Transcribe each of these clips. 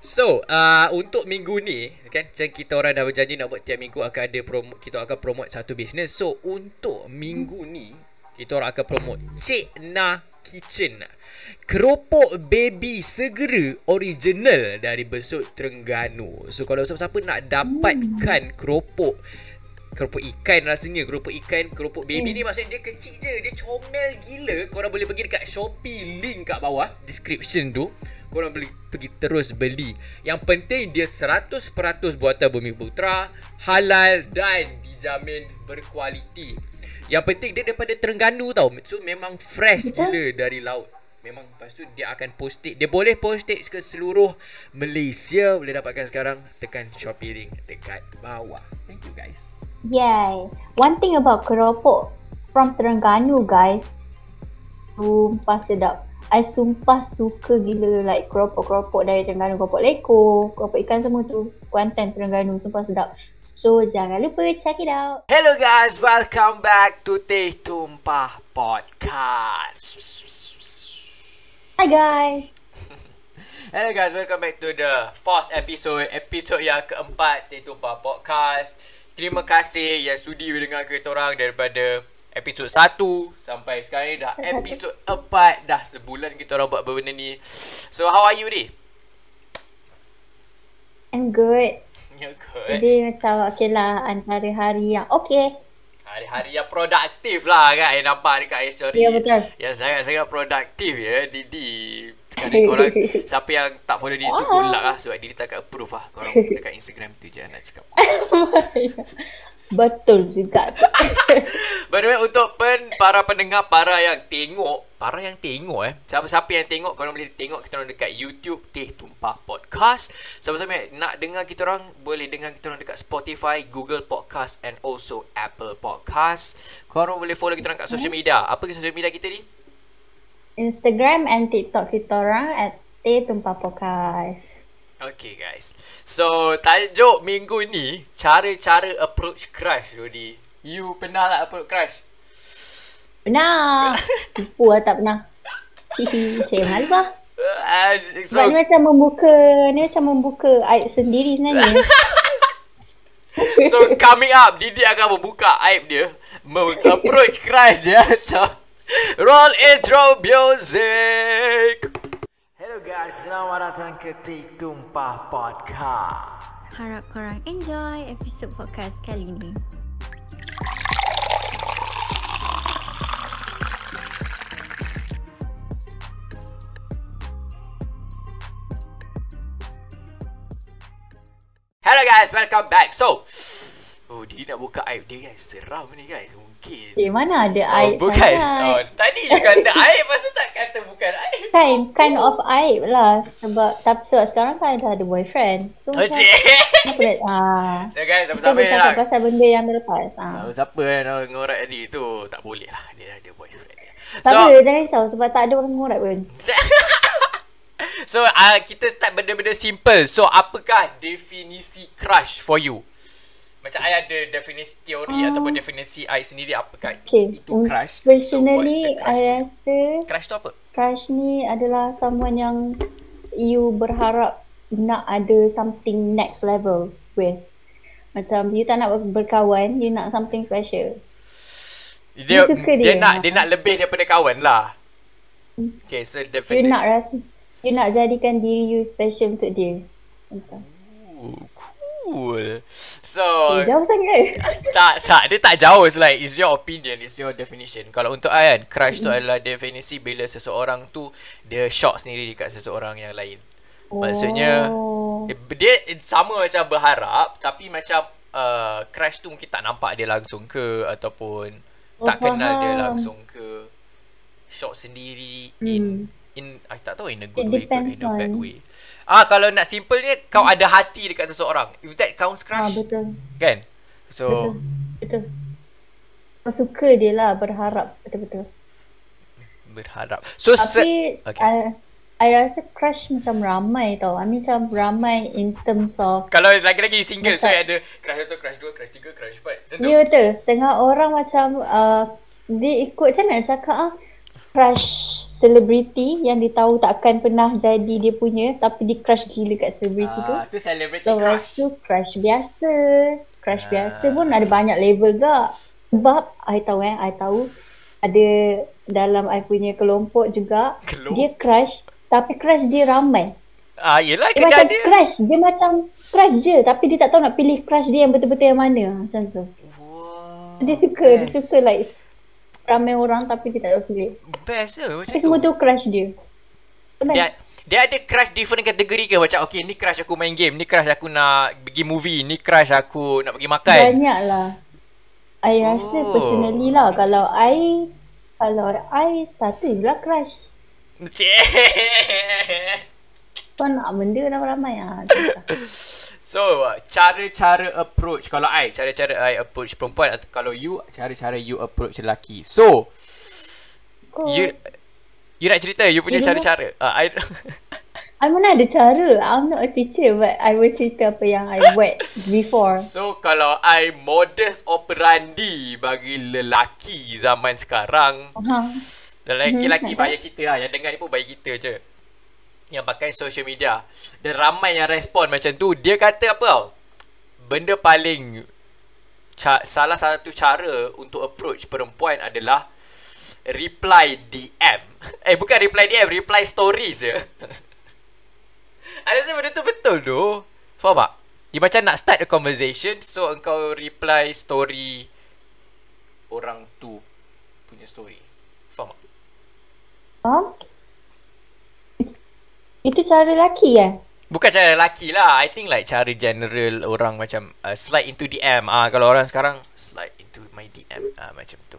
So, uh, untuk minggu ni kan macam kita orang dah berjanji nak buat tiap minggu akan ada promo kita akan promote satu business. So, untuk minggu ni kita orang akan promote Cik Na Kitchen. Keropok baby segera original dari Besut Terengganu. So, kalau siapa-siapa nak dapatkan keropok keropok ikan rasanya keropok ikan keropok baby ni maksudnya dia kecil je dia comel gila korang boleh pergi dekat Shopee link kat bawah description tu korang boleh pergi terus beli. Yang penting dia 100% buatan Bumi Putra halal dan dijamin berkualiti. Yang penting dia daripada Terengganu tau. So memang fresh gila dari laut. Memang lepas tu dia akan post it Dia boleh post it ke seluruh Malaysia. Boleh dapatkan sekarang. Tekan Shopee link dekat bawah. Thank you guys. Yay. One thing about keropok from Terengganu guys. Sumpah sedap. I sumpah suka gila like keropok-keropok dari Terengganu. Keropok leko, keropok ikan semua tu. Kuantan Terengganu. Sumpah sedap. So jangan lupa check it out. Hello guys, welcome back to Teh Tumpah Podcast. Hi guys. Hello guys, welcome back to the fourth episode, episode yang keempat Teh Tumpah Podcast. Terima kasih yang sudi mendengar kita orang daripada episod 1 sampai sekarang ni dah episod 4 dah sebulan kita orang buat benda ni. So how are you ni? I'm good. You good? Jadi macam okay lah antara hari yang okay. Hari-hari yang produktif lah kan I nampak dekat story Ya, betul. Yang sangat-sangat produktif ya Didi Sekarang korang Siapa yang tak follow Didi tu Good luck lah Sebab Didi tak akan approve lah Korang dekat Instagram tu je nak cakap Betul juga. By the way untuk pen, para pendengar Para yang tengok Para yang tengok eh Siapa-siapa yang tengok Korang boleh tengok kita orang dekat YouTube Teh Tumpah Podcast Siapa-siapa nak dengar kita orang Boleh dengar kita orang dekat Spotify Google Podcast And also Apple Podcast Korang boleh follow kita orang kat social media Apa ke social media kita ni? Instagram and TikTok kita orang at Teh Tumpah Podcast. Okay guys So tajuk minggu ni Cara-cara approach crush Rudy You pernah tak approach crush? Pernah. Tipu lah tak pernah. Hihi, saya malu lah. Uh, Sebab so ni macam membuka, ni macam membuka aib sendiri sebenarnya. So coming up Didi akan membuka aib dia Approach crush dia So Roll intro music Hello guys Selamat datang ke Tik Tumpah Podcast. Harap korang enjoy episod podcast kali ni. Hello guys Welcome back. So Oh Didi nak buka aib dia guys. Seram ni guys Mungkin Eh, mana ada Oh aib bukan sangat? oh, Tadi je kata aib Masa tak kata bukan aib Kind, kind of aib lah. Sebab, tapi sebab sekarang kan dah ada boyfriend. So, Oh cik apa nak, ah. So guys Siapa-siapa yang nak pasal benda yang terlepas. Ah. Siapa-siapa yang nak ngorak ni tu Tak boleh lah Dia dah ada boyfriend dia. Tak apa, jangan risau sebab tak ada orang ngorak pun. So uh, kita start benda-benda simple So apakah definisi crush for you? Macam I ada definisi teori Ah. Ataupun definisi I sendiri Apakah Okay. itu crush? Personally, so, crush? I rasa Crush tu apa? crush ni adalah someone yang you berharap nak ada something next level with. Macam you tak nak berkawan, you nak something special. Dia, You dia, dia. nak dia nak lebih daripada kawan lah Okay so You definitely nak rasa, you nak jadikan diri you special untuk dia. Ooh, Cool. So Eh, jauh sangat. tak tak dia tak jauh. It's like it's your opinion it's your definition. Kalau untuk I kan crush tu adalah definisi bila seseorang tu dia shock sendiri dekat seseorang yang lain. Maksudnya Oh. dia sama macam berharap tapi macam uh, crush tu mungkin tak nampak dia langsung ke ataupun Oh, tak kenal dia faham. langsung ke. Shock sendiri in in I tak tahu in a good It way ke in a bad on- way ah kalau nak simple ni kau ada hati dekat seseorang if that counts Ah, crush betul. kan so Betul. Kau suka dia lah, berharap. Betul-betul. berharap. So se- Tapi okay. I, I rasa crush macam ramai tau. I mean macam ramai in terms of kalau lagi-lagi single so Betul. ada crush satu, crush dua, crush tiga, crush empat. Macam. Ya betul. Setengah orang macam uh, dia ikut macam nak cakap ah crush selebriti yang dia tahu takkan pernah jadi dia punya tapi dia crush gila kat selebriti tu. Ah, tu celebrity Lepas crush. tu crush biasa. Crush Ah. biasa pun ada banyak level gak. Sebab I tahu eh, I tahu ada dalam I punya kelompok juga Kelompok? dia crush tapi crush dia ramai. Ah, yelah Dia macam ada. crush, dia macam crush je tapi dia tak tahu nak pilih crush dia yang betul-betul yang mana macam tu. Wow. Dia suka, dia best. suka like ramai orang tapi dia tak pilih. Best ke macam Tapi tu. semua tu crush dia. Dia dia ada crush different kategori ke macam okay ni crush aku main game, ni crush aku nak pergi movie, ni crush aku nak pergi makan. Banyak lah. I rasa Oh. personally lah kalau I kalau I satu je lah crush. Cik. Kau nak benda ramai-ramai lah. So, uh, cara-cara approach kalau I, cara-cara I approach perempuan atau kalau you, cara-cara you approach lelaki. So, Kau, you you nak cerita you punya cara-cara? Uh, I I mana ada cara. I'm not a teacher but I will cerita apa yang I buat before. So, kalau I modus operandi bagi lelaki zaman sekarang, Ha. lelaki-lelaki Mhm. bayar kita lah. Yang dengar ni pun bayar kita je. Yang pakai social media. Dan ramai yang respon macam tu. Dia kata apa tau? Benda paling ca- salah satu cara untuk approach perempuan adalah reply DM. Eh bukan reply DM, reply stories je. Ada rasa benda tu betul tu. Faham tak? Dia macam nak start a conversation so engkau reply story orang tu punya story. Faham tak? Faham? Itu cara lelaki eh? Bukan cara lelaki lah. I think like cara general orang macam uh, slide into DM. Ah kalau orang sekarang slide into my DM ah macam tu.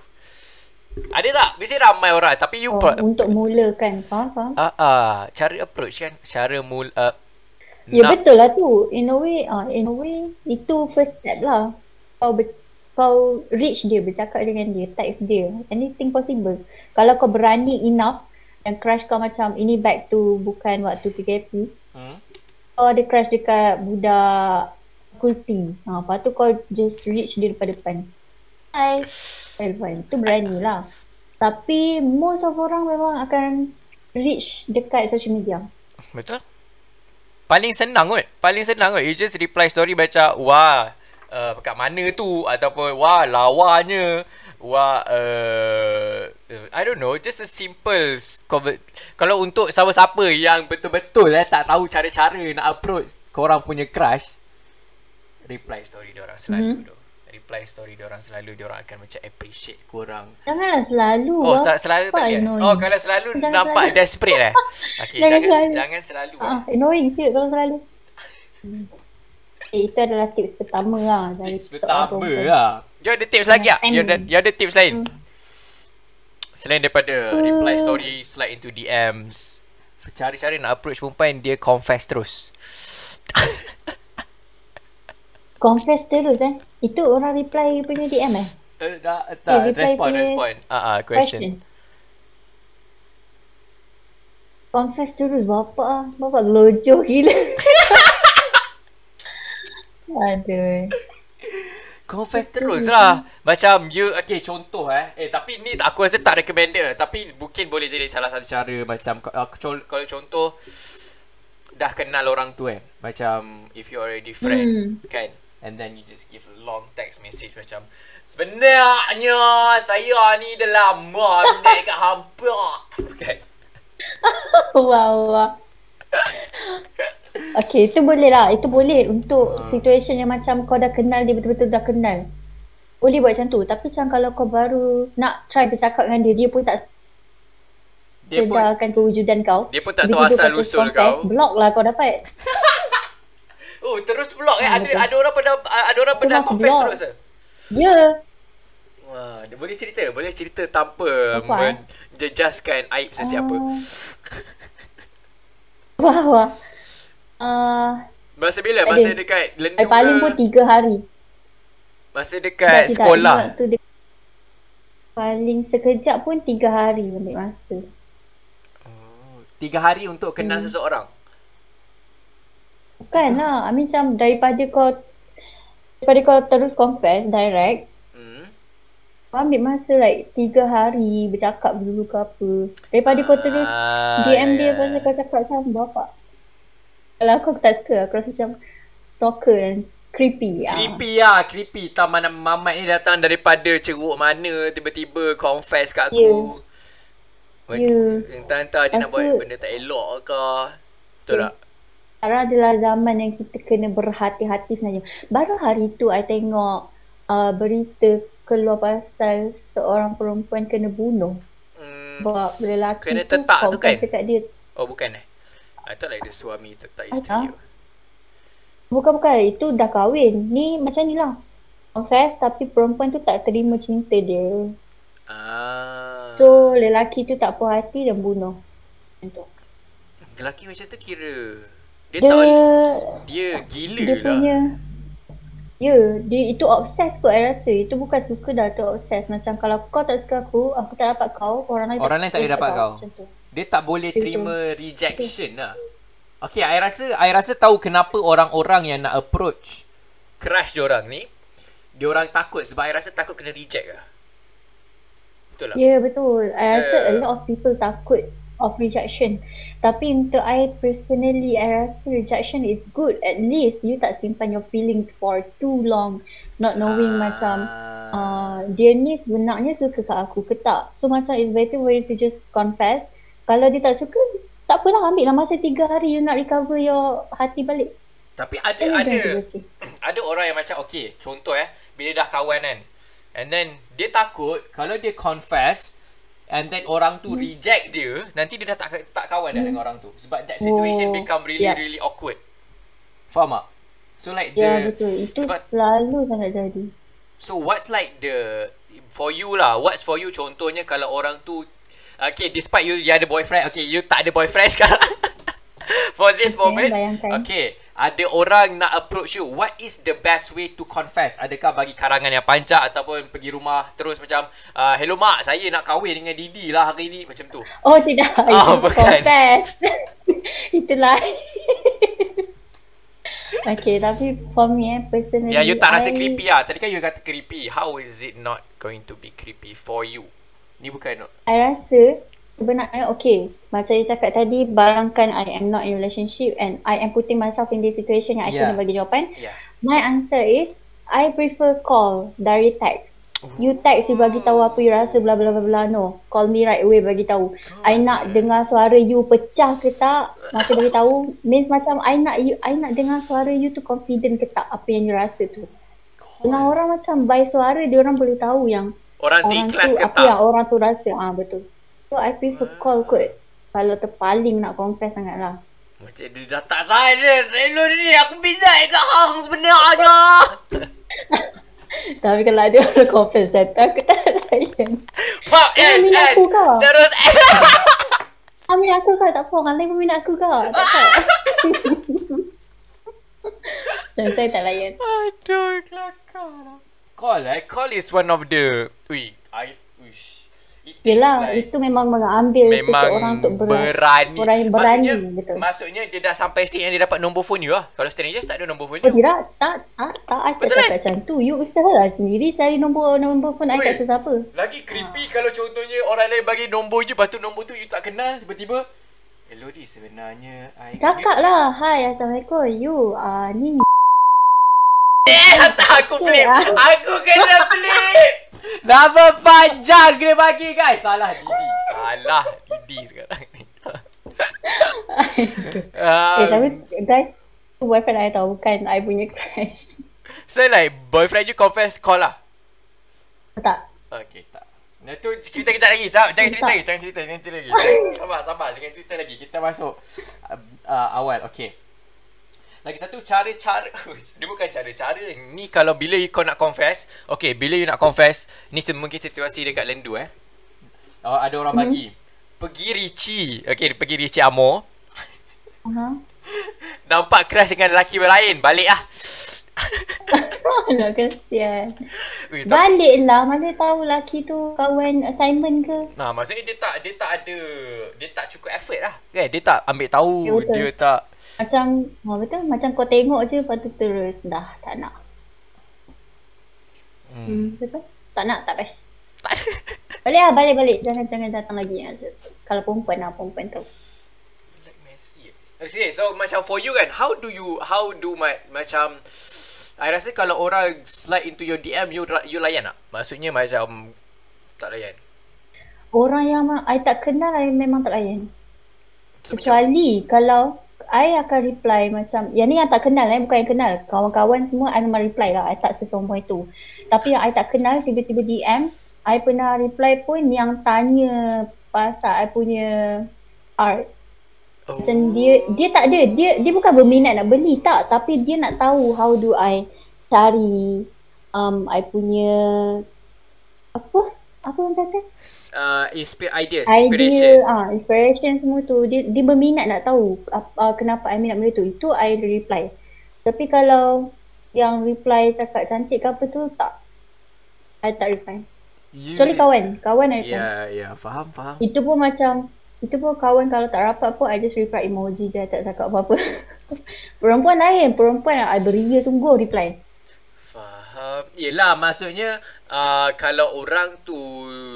Ada tak? Biasanya ramai orang tapi you Oh, pro- untuk mulakan. Faham? Faham? ah ah cara approach kan, cara mul uh, Ya nak- betul lah tu. In a way, ah in a way itu first step lah. Kau kau reach dia, bercakap dengan dia, text dia, anything possible. Kalau kau berani enough dan crush kau macam ini back to bukan waktu PKP. Hmm? Kau ada crush dekat budak fakulti. Ha, lepas tu kau just reach dia depan depan. Hai. Telephone. Tu berani lah. Tapi most of orang memang akan reach dekat social media. Betul? Paling senang kot. Paling senang kot. You just reply story baca, wah, uh, kat mana tu? Ataupun, wah, lawanya. Wah, uh, I don't know. Just a simple s- conver- Kalau untuk siapa-siapa yang betul-betul eh, tak tahu cara-cara nak approach korang punya crush, reply story diorang selalu mm-hmm. Reply story diorang selalu, diorang akan macam appreciate korang. Janganlah selalu. Oh, ah. tak selalu tak Nampak ya? Oh, kalau selalu Jangan nampak selalu. desperate eh? Okay, Jangan jangan, selalu. jangan selalu. eh. Ah, annoying je kalau selalu. Eh, itu adalah tips pertama lah. Dari Tips pertama lah. You ada tips lagi tak? You ada, you ada tips lain? Selain daripada reply story, slide into DMs. Cara-cara nak approach perempuan, dia confess terus. Confess terus eh. Itu orang reply punya DM eh? Uh, dah, tak, reply respon, punya respon. Ah, uh, uh, question. Question. Confess terus bapak ah. Bapak gelojoh gila. Aduh. Confess terus lah. Macam you, okay contoh eh. Eh tapi ni aku rasa tak recommended. Tapi mungkin boleh jadi salah satu cara. Macam uh, kalau contoh, dah kenal orang tu kan. Macam if you already friend Hmm. kan. And then you just give a long text message macam Sebenarnya saya ni dah lama minat kat hampa Kan wow. Okay, itu boleh lah. Itu boleh untuk situation yang macam kau dah kenal dia betul-betul dah kenal. Boleh buat macam tu. Tapi macam kalau kau baru nak try bercakap dengan dia, dia pun tak Dia pun sedarkan kewujudan kau. dia pun tak Dia tahu asal usul kau. Block lah kau dapat. Oh terus block eh Ah, Ada betul. ada orang pernah ada orang pernah confess terus eh Ya. Wah, dia boleh cerita, boleh cerita tanpa Apa, eh? menjejaskan aib sesiapa. Ah. Wah, wah. Uh, Masa bila? ada. Masa dekat lendu I paling pun tiga hari. Masa Tak, dekat tidak, sekolah. tu dia- Paling sekejap pun tiga hari ambil masa. Oh, tiga hari untuk kenal Hmm. seseorang. Bukan lah. I mean macam daripada kau daripada kau terus confess direct Hmm. ambil masa like tiga hari bercakap dulu ke apa. Daripada kau terus Ah, DM dia ya, pasal ya. kau cakap macam bapak. Kalau aku, tak suka. Aku rasa macam stalker dan creepy. ah. Creepy lah, creepy. Tak mana mamat ni datang daripada ceruk mana tiba-tiba confess kat aku. Ya. Macam Ya. entah-entah dia nak buat benda tak elok ke. Betul Ya. tak? Sekarang adalah zaman yang kita kena berhati-hati sebenarnya. Baru hari tu I tengok uh, berita keluar pasal seorang perempuan kena bunuh. Hmm, Sebab lelaki kena tu tetak tu kan? dekat dia. Oh bukan eh? I thought like the suami tetak Ah, isteri. tak. Bukan-bukan, itu dah kahwin. Ni macam ni lah. Confess tapi perempuan tu tak terima cinta dia. Ah. So lelaki tu tak puas hati dan bunuh. Lelaki macam tu kira dia, Dia tak dia gila dia lah. punya Ya, dia itu obses kot I rasa. Itu bukan suka dah tu obses. Macam kalau kau tak suka aku, aku tak dapat kau, orang lain Orang lain tak boleh dapat kau. Macam tu. Dia tak boleh terima rejection lah. Okay, I rasa I rasa tahu kenapa orang-orang yang nak approach Crush dia orang ni, dia orang takut sebab I rasa takut kena reject lah. Betul tak? Ya, betul. I rasa a Yeah. lot of people takut of rejection. Tapi untuk I personally, I rasa rejection is good. At least you tak simpan your feelings for too long. Not knowing macam Ah. uh, dia ni sebenarnya suka kat aku ke tak. So macam it's better for you to just confess. Kalau dia tak suka, tak apalah ambil lah masa 3 hari you nak recover your hati balik. Tapi ada Then you ada okay. ada orang yang macam okay, contoh eh, bila dah kawan kan. And then dia takut kalau dia confess and then orang tu Hmm. reject dia, nanti dia dah tak tak kawan dah dengan orang tu. Sebab that situation Oh, become really yeah. really awkward. Faham tak? So like Ya the betul. Itu sebab selalu sangat jadi. So what's like the for you lah? What's for you contohnya kalau orang tu okay despite you you ada boyfriend, okay you tak ada boyfriend sekarang. for this Okay, moment, bayangkan. okay ada orang nak approach you. What is the best way to confess? Adakah bagi karangan yang panjang ataupun pergi rumah terus macam uh, hello mak saya nak kahwin dengan Didi lah hari ni macam tu. Oh tidak. Oh, Itu bukan. Confess. Itulah. okay tapi for me eh personally. Ya you tak rasa creepy lah. Tadi kan you kata creepy. How is it not going to be creepy for you? Ni bukan I rasa sebenarnya okay. Macam you cakap tadi, bayangkan I am not in relationship and I am putting myself in this situation yang I Yeah. kena bagi jawapan. Yeah. My answer is I prefer call dari text. You text you bagi tahu apa you rasa bla bla bla bla no. Call me right away bagi tahu. I nak dengar suara you pecah ke tak? Masa bagi tahu means macam I nak you I nak dengar suara you tu confident ke tak apa yang you rasa tu. Dengan orang macam by suara dia orang boleh tahu yang Orang tu orang ikhlas tu ke apa tak? yang orang tu rasa. Ah betul. So I prefer call kot. Kalau terpaling nak confess sangat lah. Macam dia dah tak ada Hello ni aku pindah ke hang sebenarnya Tapi kalau ada orang confess datang aku tak layan. Eh, and and aku. Terus minat aku kau tak apa. Orang lain pun aku kau. Tak tahu. Dan saya tak layan. Aduh kelakar eh Call is one of the Ui I Uish It Yelah, like itu memang mengambil Memang seseorang untuk ber- berani Orang yang berani. maksudnya, betul. maksudnya dia dah sampai stage yang dia dapat nombor phone you lah Kalau strangers tak ada nombor phone Oh you tidak, tak, tak, tak, I tak Betul kan? cakap macam tu. You usahalah sendiri cari nombor nombor phone I Oi. kat sesiapa. Lagi creepy kalau contohnya orang lain bagi nombor je Lepas tu nombor tu you tak kenal Tiba-tiba Hello di sebenarnya I Cakap lah, hi Assalamualaikum, you uh, ni Eh tak aku pelik ah. Aku kena pelik Nama panjang kena bagi guys. Salah Didi. Salah Didi sekarang ni. Eh, uh, tapi guys, tu boyfriend I tau, bukan I punya crush. So like Boyfriend you confess call lah? Tak, Okay tak. Nah tu cerita kejap lagi. Jangan, jangan cerita lagi Jangan cerita Jangan cerita lagi. Sabar sabar. Jangan cerita lagi. Kita masuk uh, uh, Awal. Okay Lagi satu cara-cara Dia bukan cara-cara Ni kalau bila you kau nak confess Okay bila you nak confess Ni mungkin situasi dekat lendu eh oh, Ada orang Mhm. bagi Pergi Richie Okay pergi Richie Amor uh-huh. Nampak crush dengan lelaki lain Balik lah Nak kesian. Ui, tapi, Baliklah, mana tahu lelaki tu kawan assignment ke. Nah maksudnya dia tak Dia tak ada Dia tak cukup effort lah Kan dia tak ambil tahu Ya, betul. Dia tak Macam, oh, betul, macam kau tengok je lepas tu terus dah tak nak. hmm. Hmm, betul. Tak nak, tak best. Balik lah, balik, balik. Jangan, jangan datang lagi. Kalau perempuan lah, perempuan tu. like Messi. Okay, so macam for you kan, how do you how do my macam I rasa kalau orang slide into your DM you you layan tak? Maksudnya macam tak layan. Orang yang ma- I tak kenal, I memang tak layan. So, macam, Kecuali kalau I akan reply macam, yang ni yang tak kenal eh, bukan yang kenal. Kawan-kawan semua I memang reply lah. I tak seperempuan itu. Tapi yang I tak kenal, tiba-tiba DM, I pernah reply pun yang tanya pasal I punya art. oh, Macam dia dia tak ada, dia dia bukan berminat nak beli tak, tapi dia nak tahu how do I cari um I punya apa? Apa orang kata? uh, inspi- ideas, idea inspiration. ah inspiration semua tu. Dia dia berminat nak tahu uh, kenapa I minat benda tu. Itu I reply. Tapi kalau yang reply cakap cantik ke apa tu tak. I tak reply. You, kecuali kawan. Kawan I reply. Ya, ya, faham, faham. itu pun macam itu pun kawan kalau tak rapat pun I just reply emoji je I tak cakap apa-apa. Perempuan lain perempuan I beria tunggu reply Faham. Yelah, maksudnya uh, kalau orang tu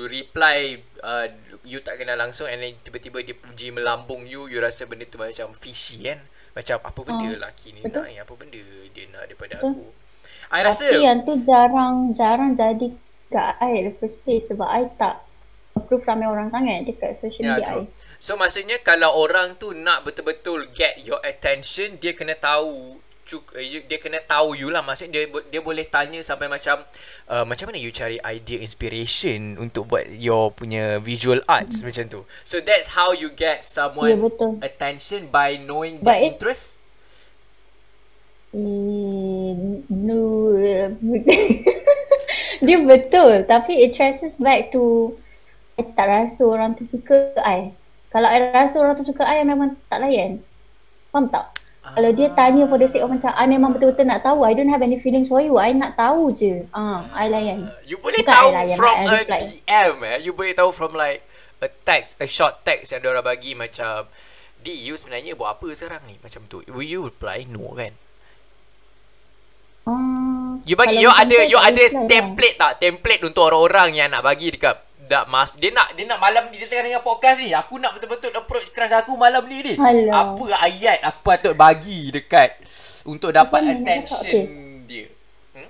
reply uh, you tak kenal langsung and then tiba-tiba dia puji melambung you, you rasa benda tu macam fishy kan? Macam apa benda Ah, lelaki ni betul. nak ni? Apa benda dia nak daripada Betul. aku? I rasa tapi yang tu jarang jarang jadi kat I the first place sebab I tak approve ramai orang sangat dekat social Ya, media true. I. So maksudnya kalau orang tu nak betul-betul get your attention, dia kena tahu cuk, uh, you- dia kena tahu you lah maksudnya dia dia boleh tanya sampai macam uh, macam mana you cari idea inspiration untuk buat your punya visual arts mm. macam tu. So that's how you get someone Ya, betul. attention by knowing But their it- interest. Hmm, no. dia betul tapi it traces back to I tak rasa orang tu suka I. Kalau I rasa orang tu suka I memang tak layan. Faham tak? Kalau dia tanya for the sake of macam I memang betul-betul nak tahu. I don't have any feelings for you. I nak tahu je. Ah, I layan. Uh, you boleh Bukan tahu I layan, from I a. DM eh. You boleh tahu from like a text, a short text yang dia orang bagi macam Di, you sebenarnya buat apa sekarang ni? Macam tu. Will you reply? No kan? Ah, You bagi you ada you ada lah. template tak? Template untuk orang-orang yang nak bagi dekat dak mas dia nak dia nak malam ni dia tengah dengar podcast ni. Aku nak betul-betul approach crush aku malam ni ni. Alah. Apa ayat aku patut bagi dekat untuk dapat dia attention cakap? dia. Hmm?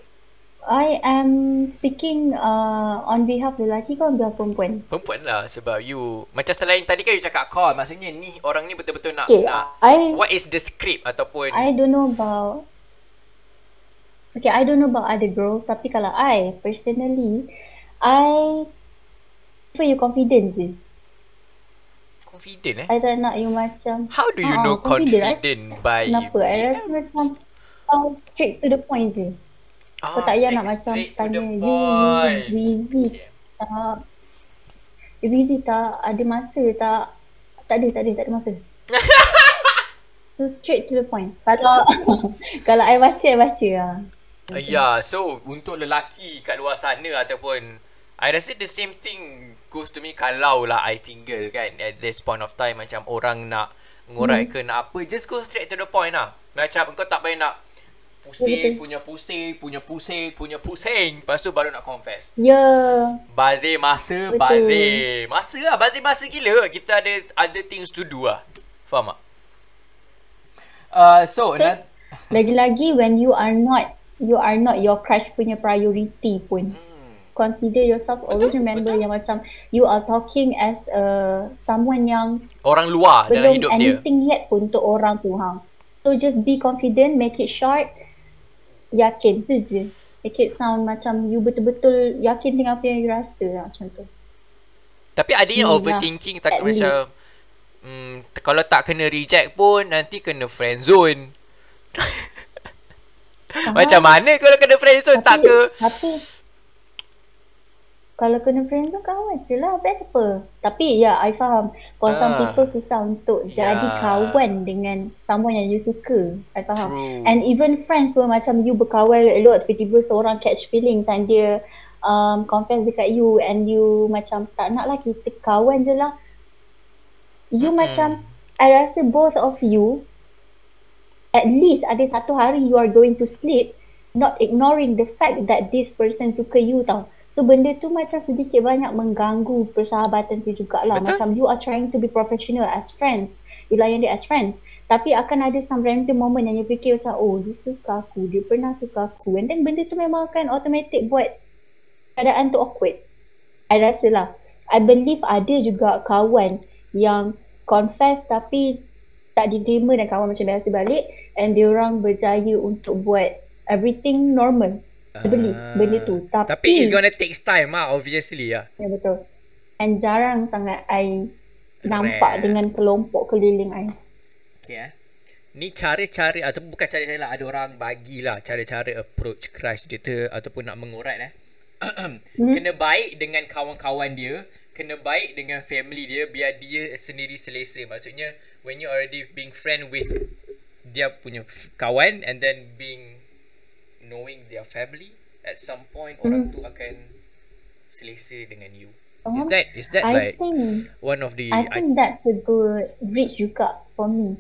I am speaking uh, on behalf lelaki on behalf perempuan? Perempuan lah sebab you macam selain tadi kan you cakap call maksudnya ni orang ni betul-betul nak Okay, nak I what is the script ataupun I don't know about Okay, I don't know about other girls tapi kalau I personally I prefer you confident je. confident eh. I tak nak you macam How do you Ah, know confident, confident by kenapa? I rasa macam oh, straight to the point je. Kau tak payah nak macam tanya you, busy tak? You busy tak? Ada masa tak? Tak ada, tak ada, tak ada masa. so straight to the point. Kalau kalau I baca, I baca lah. Uh, ya, so untuk lelaki kat luar sana ataupun I rasa the same thing goes to me kalau lah I single kan at this point of time macam orang nak ngorai ke nak apa just go straight to the point lah. Macam kau tak payah nak pusing, Betul. punya pusing, punya pusing, punya pusing. Lepas tu baru nak confess. Ya. Bazir masa, Betul. bazir. Masa lah, bazir masa gila. Kita ada other things to do lah. Faham tak? Uh, so, na- Lagi-lagi when you are not you are not your crush punya priority pun. Hmm. Consider yourself always Betul, remember betul. yang macam you are talking as a someone yang Orang luar dalam belum hidup dia. anything yet pun untuk orang tu ha. So just be confident, make it short. Yakin tu je. Make it sound macam you betul-betul yakin dengan apa yang you rasa lah macam tu. Tapi ada yang Hmm, overthinking lah. takut macam hmm, kalau tak kena reject pun nanti kena friend zone. Macam mana kalau kena friend zone tak ke? Tapi kalau kena friend tu kawan je lah best apa. Tapi ya I faham for some Ah. people susah untuk jadi Ya. kawan dengan someone yang you suka. I faham. True. And even friends pun macam you berkawan elok tiba-tiba seorang catch feelings and dia um, confess dekat you and you macam tak nak lah kita kawan je lah. You Mm-mm. macam I rasa both of you at least ada satu hari you are going to sleep not ignoring the fact that this person suka you tau. So benda tu macam sedikit banyak mengganggu persahabatan tu jugalah. Betul. Macam you are trying to be professional as friends. You layan dia as friends. Tapi akan ada some random moment yang you fikir macam oh dia suka aku, dia pernah suka aku. And then benda tu memang akan automatic buat keadaan tu awkward. I rasa lah. I believe ada juga kawan yang confess tapi tak diterima dan kawan macam biasa balik and dia orang berjaya untuk buat everything normal. Dia beli Ah. benda tu. Tapi, Tapi it's gonna takes time ah obviously lah. Ya betul. And jarang sangat I nampak Rare. dengan kelompok keliling I. Okay eh. Ni cara-cara ataupun bukan cara-cara lah ada orang bagilah cara-cara approach crush dia tu ataupun nak mengurat eh. Hmm. Kena baik dengan kawan-kawan dia, kena baik dengan family dia biar dia sendiri selesa. Maksudnya when you already being friend with dia punya kawan and then being knowing their family at some point orang tu akan selesa dengan you. Is Oh, that is that I like think one of the I think that's a good reach juga for me.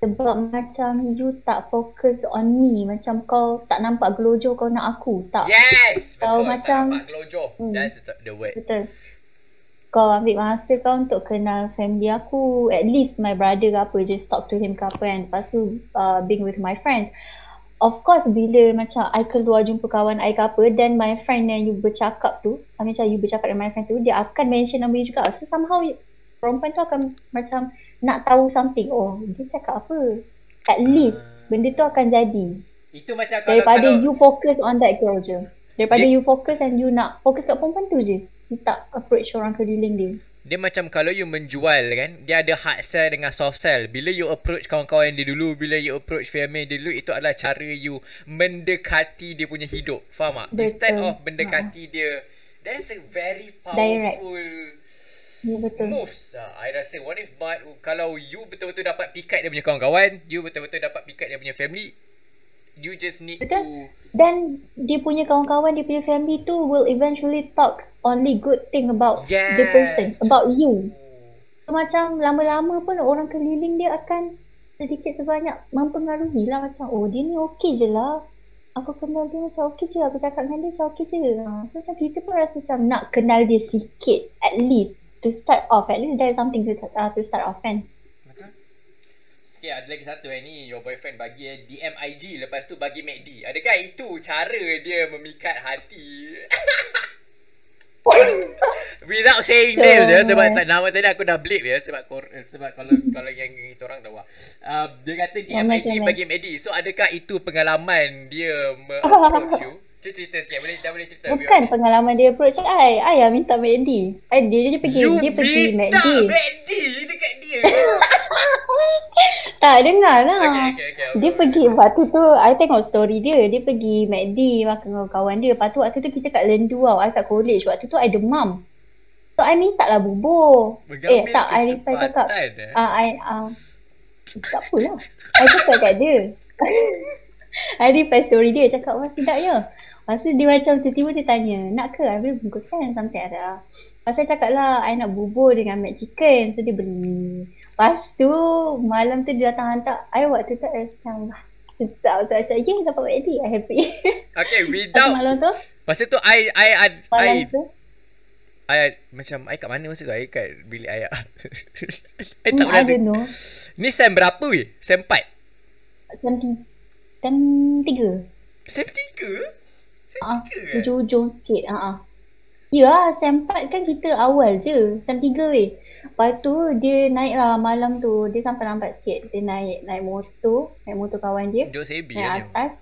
Sebab macam you tak fokus on me. Macam kau tak nampak gelojoh kau nak aku. Tak. Yes, Kau betul. macam- tak nampak gelojoh. Hmm. That's the, the word. Betul. Kau ambil masa kau untuk kenal family aku. At least my brother ke apa. Just talk to him ke apa kan. Lepas tu uh, being with my friends. Of course bila macam I keluar jumpa kawan I ke apa. Dan my friend yang you bercakap tu. I macam you bercakap dengan my friend tu. Dia akan mention nama you juga. So somehow perempuan tu akan macam nak tahu something. Oh dia cakap apa. At least benda tu akan jadi. Itu macam kalau Daripada kalau you fokus on that girl je. Daripada Dia- you fokus and you nak fokus kat perempuan tu je. You tak approach orang keliling dia. Dia macam kalau you menjual kan, dia ada hard sell dengan soft sell. Bila you approach kawan-kawan dia dulu, bila you approach family dia dulu, itu adalah cara you mendekati dia punya hidup. Faham tak? Betul. Instead of mendekati dia, that is a very powerful Ya betul. moves. Ah, I rasa what if but kalau you betul-betul dapat pikat dia punya kawan-kawan, you betul-betul dapat pikat dia punya family, you just need Betul. to Dan dia punya kawan-kawan, dia punya family tu will eventually talk only good thing about Yes. the person, about you. So, macam lama-lama pun orang keliling dia akan sedikit sebanyak mempengaruhi lah macam oh dia ni okey je lah. Aku kenal dia macam okey je. Aku cakap dengan dia macam okey je. Ha. So, macam kita pun rasa macam nak kenal dia sikit at least to start off. At least there is something to, uh, to start off kan. Okay, ada lagi satu eh ni your boyfriend bagi eh DM IG lepas tu bagi MACD. Adakah itu cara dia memikat hati? Without saying names ya sebab tak nama tadi aku dah blip ya sebab kor, sebab kalau kalau yang kita orang tahu. Uh, dia kata DM IG bagi MACD. So adakah itu pengalaman dia me-approach you? Cuba cerita sikit boleh dah boleh cerita. Bukan pengalaman dia approach I. I yang minta MACD. I, dia je pergi. You dia pergi minta MACD. Dekat dia. Tak, dengar lah. Okay, okay, okay. Dia pergi, waktu tu I tengok story dia. Dia pergi MACD makan dengan kawan dia. Lepas tu waktu tu kita kat Lendu tau. I kat college. Waktu tu I demam. So I minta lah bubur. Mengambil eh tak, I reply cakap. eh? Ah, I, ah, tak apalah. I cakap kat dia. I reply story dia. Cakap, wah sedap ya. Lepas tu dia macam tiba-tiba dia tanya, nak ke? I boleh bungkuskan something ada. Lepas tu cakap lah, I nak bubur dengan mac chicken. So dia beli. Lepas tu, malam tu dia datang hantar. I waktu tu I macam, sedap. I cakap, yeah, dapat MACD. I happy. Okay, Lepas tu without malam tu, Lepas tu I I I, malam I, tu, I, macam I kat mana masa tu? I kat bilik ayah. I tak hmm, pernah I don't know. Ni sem berapa weh? Sem 4? Jam tiga. Jam tiga. Sem 3? Ah, 3 eh? hujung-hujung sikit. Ha ah. Ya, sem 4 kan kita awal je. Sem 3 weh. Lepas tu dia naik lah malam tu. Dia sampai lambat sikit. Dia naik naik motor. Naik motor kawan dia. Duduk sebi Naik kan atas.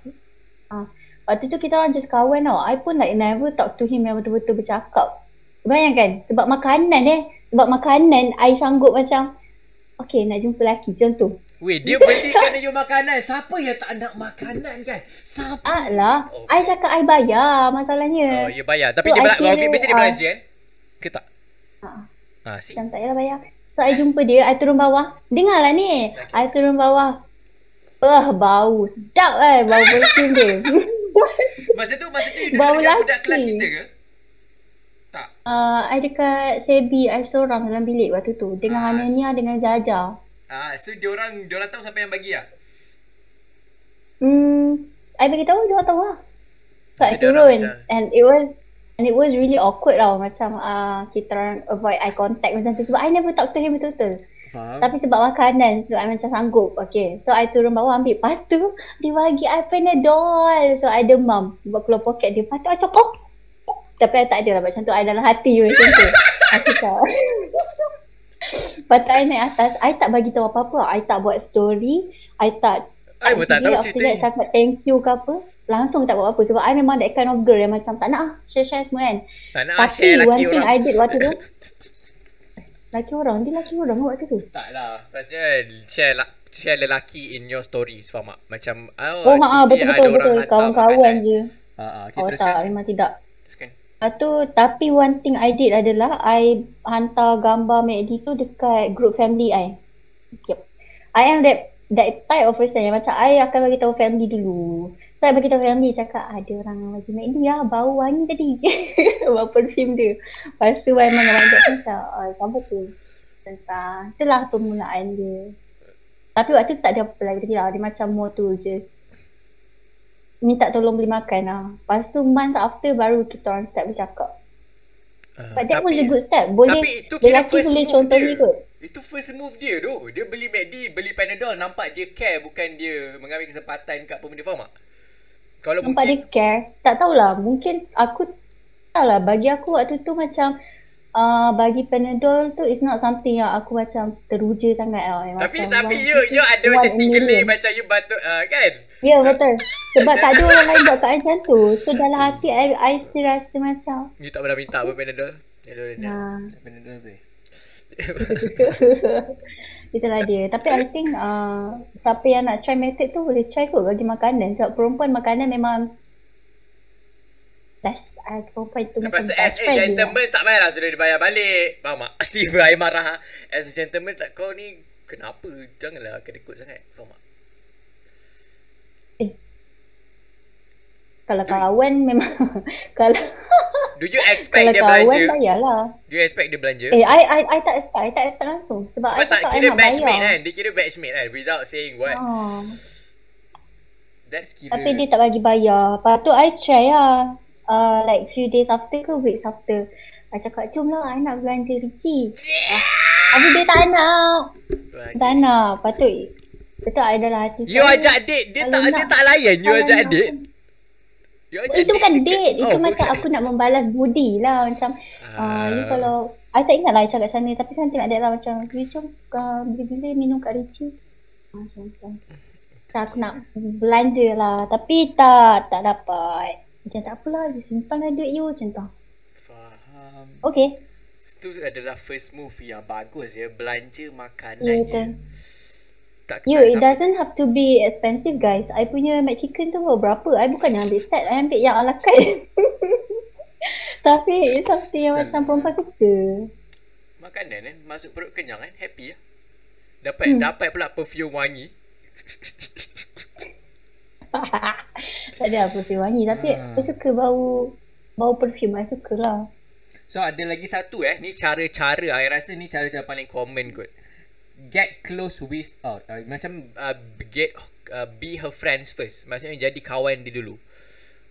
Ah. Waktu tu kita orang just kawan tau. I pun like never talk to him yang betul-betul bercakap. Bayangkan. Sebab makanan eh. Sebab makanan I sanggup macam. Okay nak jumpa lelaki. Macam tu. Weh, dia belikan you makanan. Siapa yang tak nak makanan kan? Siapa? Ah lah. Oh, I cakap I bayar masalahnya. Oh, ya bayar. Tapi So, dia I bela- kira, Wafik mesti dia ah, belanja kan? Ke tak? Ah. Ah, si. Macam tak payah bayar. So, I jumpa dia. I turun bawah. Dengar lah ni. I turun bawah. Wah, bau. Sedap kan bau perfume dia. Masa tu, masa tu you Bau dengan budak kelas kita ke? Tak. uh, I dekat Sebi. I seorang dalam bilik waktu tu. Dengan Ah, Hanania dengan Jaja. Ah, so dia orang dia orang tahu siapa yang bagi ah. Hmm, I bagi tahu dia tahu lah. So, I dia orang turun. macam- And it was And it was really awkward tau macam uh, kita orang avoid eye contact macam tu sebab I never talk to him betul-betul. Faham? Tapi sebab makanan so I macam sanggup. Okay. So I turun bawah ambil. Lepas tu dia bagi I panadol. So I demam. Sebab keluar poket dia. Lepas tu I macam oh. Tapi I tak ada lah macam tu. I dalam hati macam tu. Aku tak. Lepas tu I naik atas. I tak bagi tahu apa-apa. I tak buat story. I tak I pun tak tahu cerita ni. cakap thank you ke apa. Langsung tak buat apa. Sebab I memang that kind of girl yang macam tak nak ah share-share semua kan. Tak nak Tapi share one laki thing orang. I did waktu tu. laki orang? Dia laki orang waktu tu? Tak lah. Pasal share la- share lelaki in your stories faham tak? Macam oh, Oh, mak ah nanti betul ada betul orang betul. hantar Kawan-kawan je. Ah, ah, okay, Oh teruskan. tak, memang tidak. Teruskan. Lepas tu, tapi one thing I did adalah I hantar gambar MACD tu dekat group family I. Yep. I am that that type of person yang macam I akan bagi tahu family dulu. So I bagi tahu family cakap ada orang bagi MACD ya bau wangi tadi. Bau perfume dia. Lepas tu I memang macam oh, apa tu. Tentang itulah permulaan dia. Tapi waktu tu tak ada apa lagi lah. Dia macam more to just minta tolong beli makan lah. Lepas tu months after baru kita orang start bercakap. Ah, But that was tapi- a good step. Boleh Tapi itu kira first boleh move dia. kot. Itu first move dia tu. Dia beli MACD, beli Panadol. Nampak dia care bukan dia mengambil kesempatan kat benda. Faham tak? Kalau Nampak dia mungkin... care. Tak tahulah. Mungkin aku tak lah. Bagi aku waktu tu macam uh, bagi Panadol tu is not something yang aku macam teruja sangat tau. Yang Tapi macam, tapi you you ada macam million. macam you batuk uh, kan? Ya betul. Sebab tak ada orang lain buat kat macam tu. So dalam hati I, I still rasa macam You tak pernah minta apa Panadol? Panadol ni. nah, Panadol boleh. itulah dia. Tapi I think uh, siapa yang nak try method tu boleh try kot bagi makanan. Sebab perempuan makanan memang best. Uh, perempuan tu Lepas tu as a friend dia. gentleman tak payahlah sudah dibayar balik. Faham tak? Tiba I marah. As a gentleman tak kau ni kenapa? Janganlah kedekut sangat. Faham tak? Kalau kawan memang kalau Do you expect kalau dia kawan belanja? bayarlah. Do you expect dia belanja? Eh, I I I tak expect, I tak expect langsung sebab Sebab I tak I kira batchmate kan? Dia kira batchmate kan? Without saying what. Oh. That's kira. Tapi dia tak bagi bayar. Lepas tu I try lah. Uh, like few days after ke weeks after. I cakap, jom lah I nak belanja Ricci. Yeah! Tapi dia tak nak. Tak nak. Tu, betul I dalam hati. You saya, ajak date, dia tak nak- dia tak layan you ajak nak- date. You ajak Itu bukan dekat- date. Itu Oh, macam bukan. aku nak membalas budi lah. Macam, uh, you kalau, I tak ingat lah I cakap sana. Tapi saya tengok dia lah macam, you jom uh, bila-bila minum kat Ricci. Ah, Macam macam. So, aku nak belanja lah. Tapi tak, tak dapat. Macam tak apalah, dia simpan lah duit you macam tu. Faham. Okay. Itu adalah first move yang bagus ya. Belanja Ya, makanan betul. je. Tak You, it sampai- doesn't have to be expensive guys. I punya McChicken tu berapa? I bukan yang ambil set, I ambil yang ala carte. Tapi it's something yang macam perempuan suka. Makanan kan masuk perut kenyang kan happy lah. Dapat Hmm. dapat pula perfume wangi. tak ada apa sih wangi tapi Ah. I suka bau bau perfume I suka lah. So ada lagi satu eh. Ni cara-cara. I rasa ni cara-cara paling common kot. Get close with oh, uh, macam uh, get uh, be her friends first. Maksudnya jadi kawan dia dulu.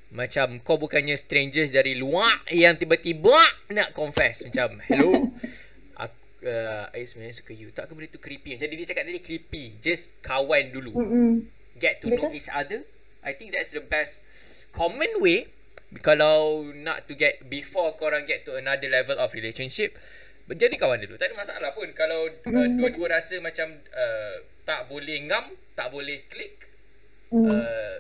Macam kau bukannya strangers dari luar yang tiba-tiba nak confess macam hello. Aku uh, I sebenarnya suka you. Tak ke benda tu creepy. Jadi dia cakap tadi creepy. Just kawan dulu. Mm-mm. get to know Betul. each other. I think that's the best common way kalau nak to get before korang get to another level of relationship. Jadi kawan dulu. Tak ada masalah pun kalau uh, Mm, dua-dua rasa macam uh, tak boleh ngam, tak boleh klik. Mm. Uh,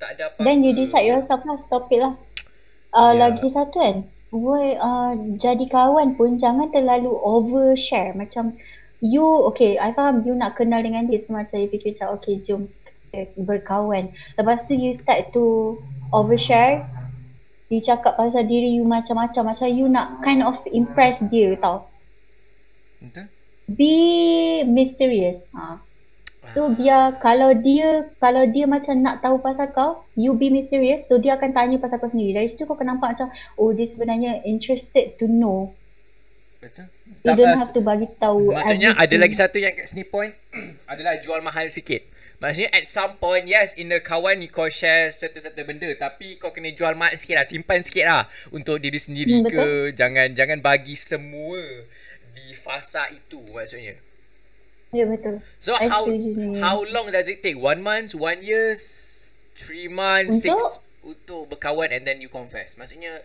tak ada apa-apa. Then you decide yourself lah stop it lah. Uh, Ya. Lagi satu kan. Boy, uh, jadi kawan pun jangan terlalu overshare. Macam you, okay, I faham you nak kenal dengan dia semua macam you fikir macam okay jom berkawan. Lepas tu you start to overshare. You cakap pasal diri you macam-macam. Macam you nak kind of impress dia tau. Betul? Be mysterious. Ha. So biar kalau dia kalau dia macam nak tahu pasal kau, you be mysterious. So dia akan tanya pasal kau sendiri. Dari situ kau akan nampak macam oh dia sebenarnya interested to know. Betul? You Tak don't pas- have to bagi tahu. Maksudnya ada everything. lagi satu yang kat sini point adalah jual mahal sikit. Maksudnya at some point Yes in a kawan Kau share Certain-certain benda. Tapi kau kena jual mat sikit lah. Simpan sikit lah Untuk diri sendiri Hmm, ke? Jangan Jangan bagi semua Di fasa itu Maksudnya. Ya betul. So I how ni. How long does it take? One month One year Three months Six Untuk? Untuk berkawan And then you confess. Maksudnya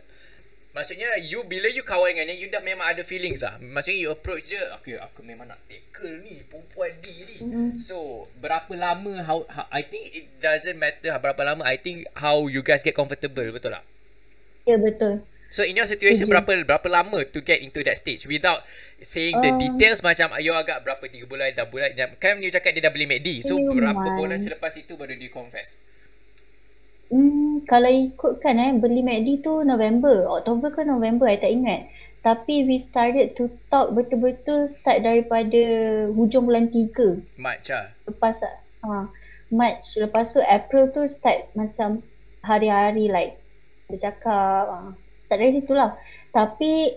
Maksudnya you bila you kawan dengan dia you dah memang ada feelings lah. Maksudnya you approach dia, okay aku memang nak tackle ni perempuan ni ni. Mm-hmm. So berapa lama how, how I think it doesn't matter berapa lama I think how you guys get comfortable betul tak? Ya betul. So in your situation Mhm. berapa berapa lama to get into that stage without saying the Um, details macam you agak berapa 3 bulan dah bulan dah, kan you cakap dia dah beli MACD. So berapa bulan selepas itu baru dia confess? Hmm, kalau ikutkan eh, beli MACD tu November, Oktober ke November, I tak ingat. Tapi we started to talk betul-betul start daripada hujung bulan 3. March lah. Lepas ha, March, lepas tu April tu start macam hari-hari like dia cakap, ha, start dari situ lah. Tapi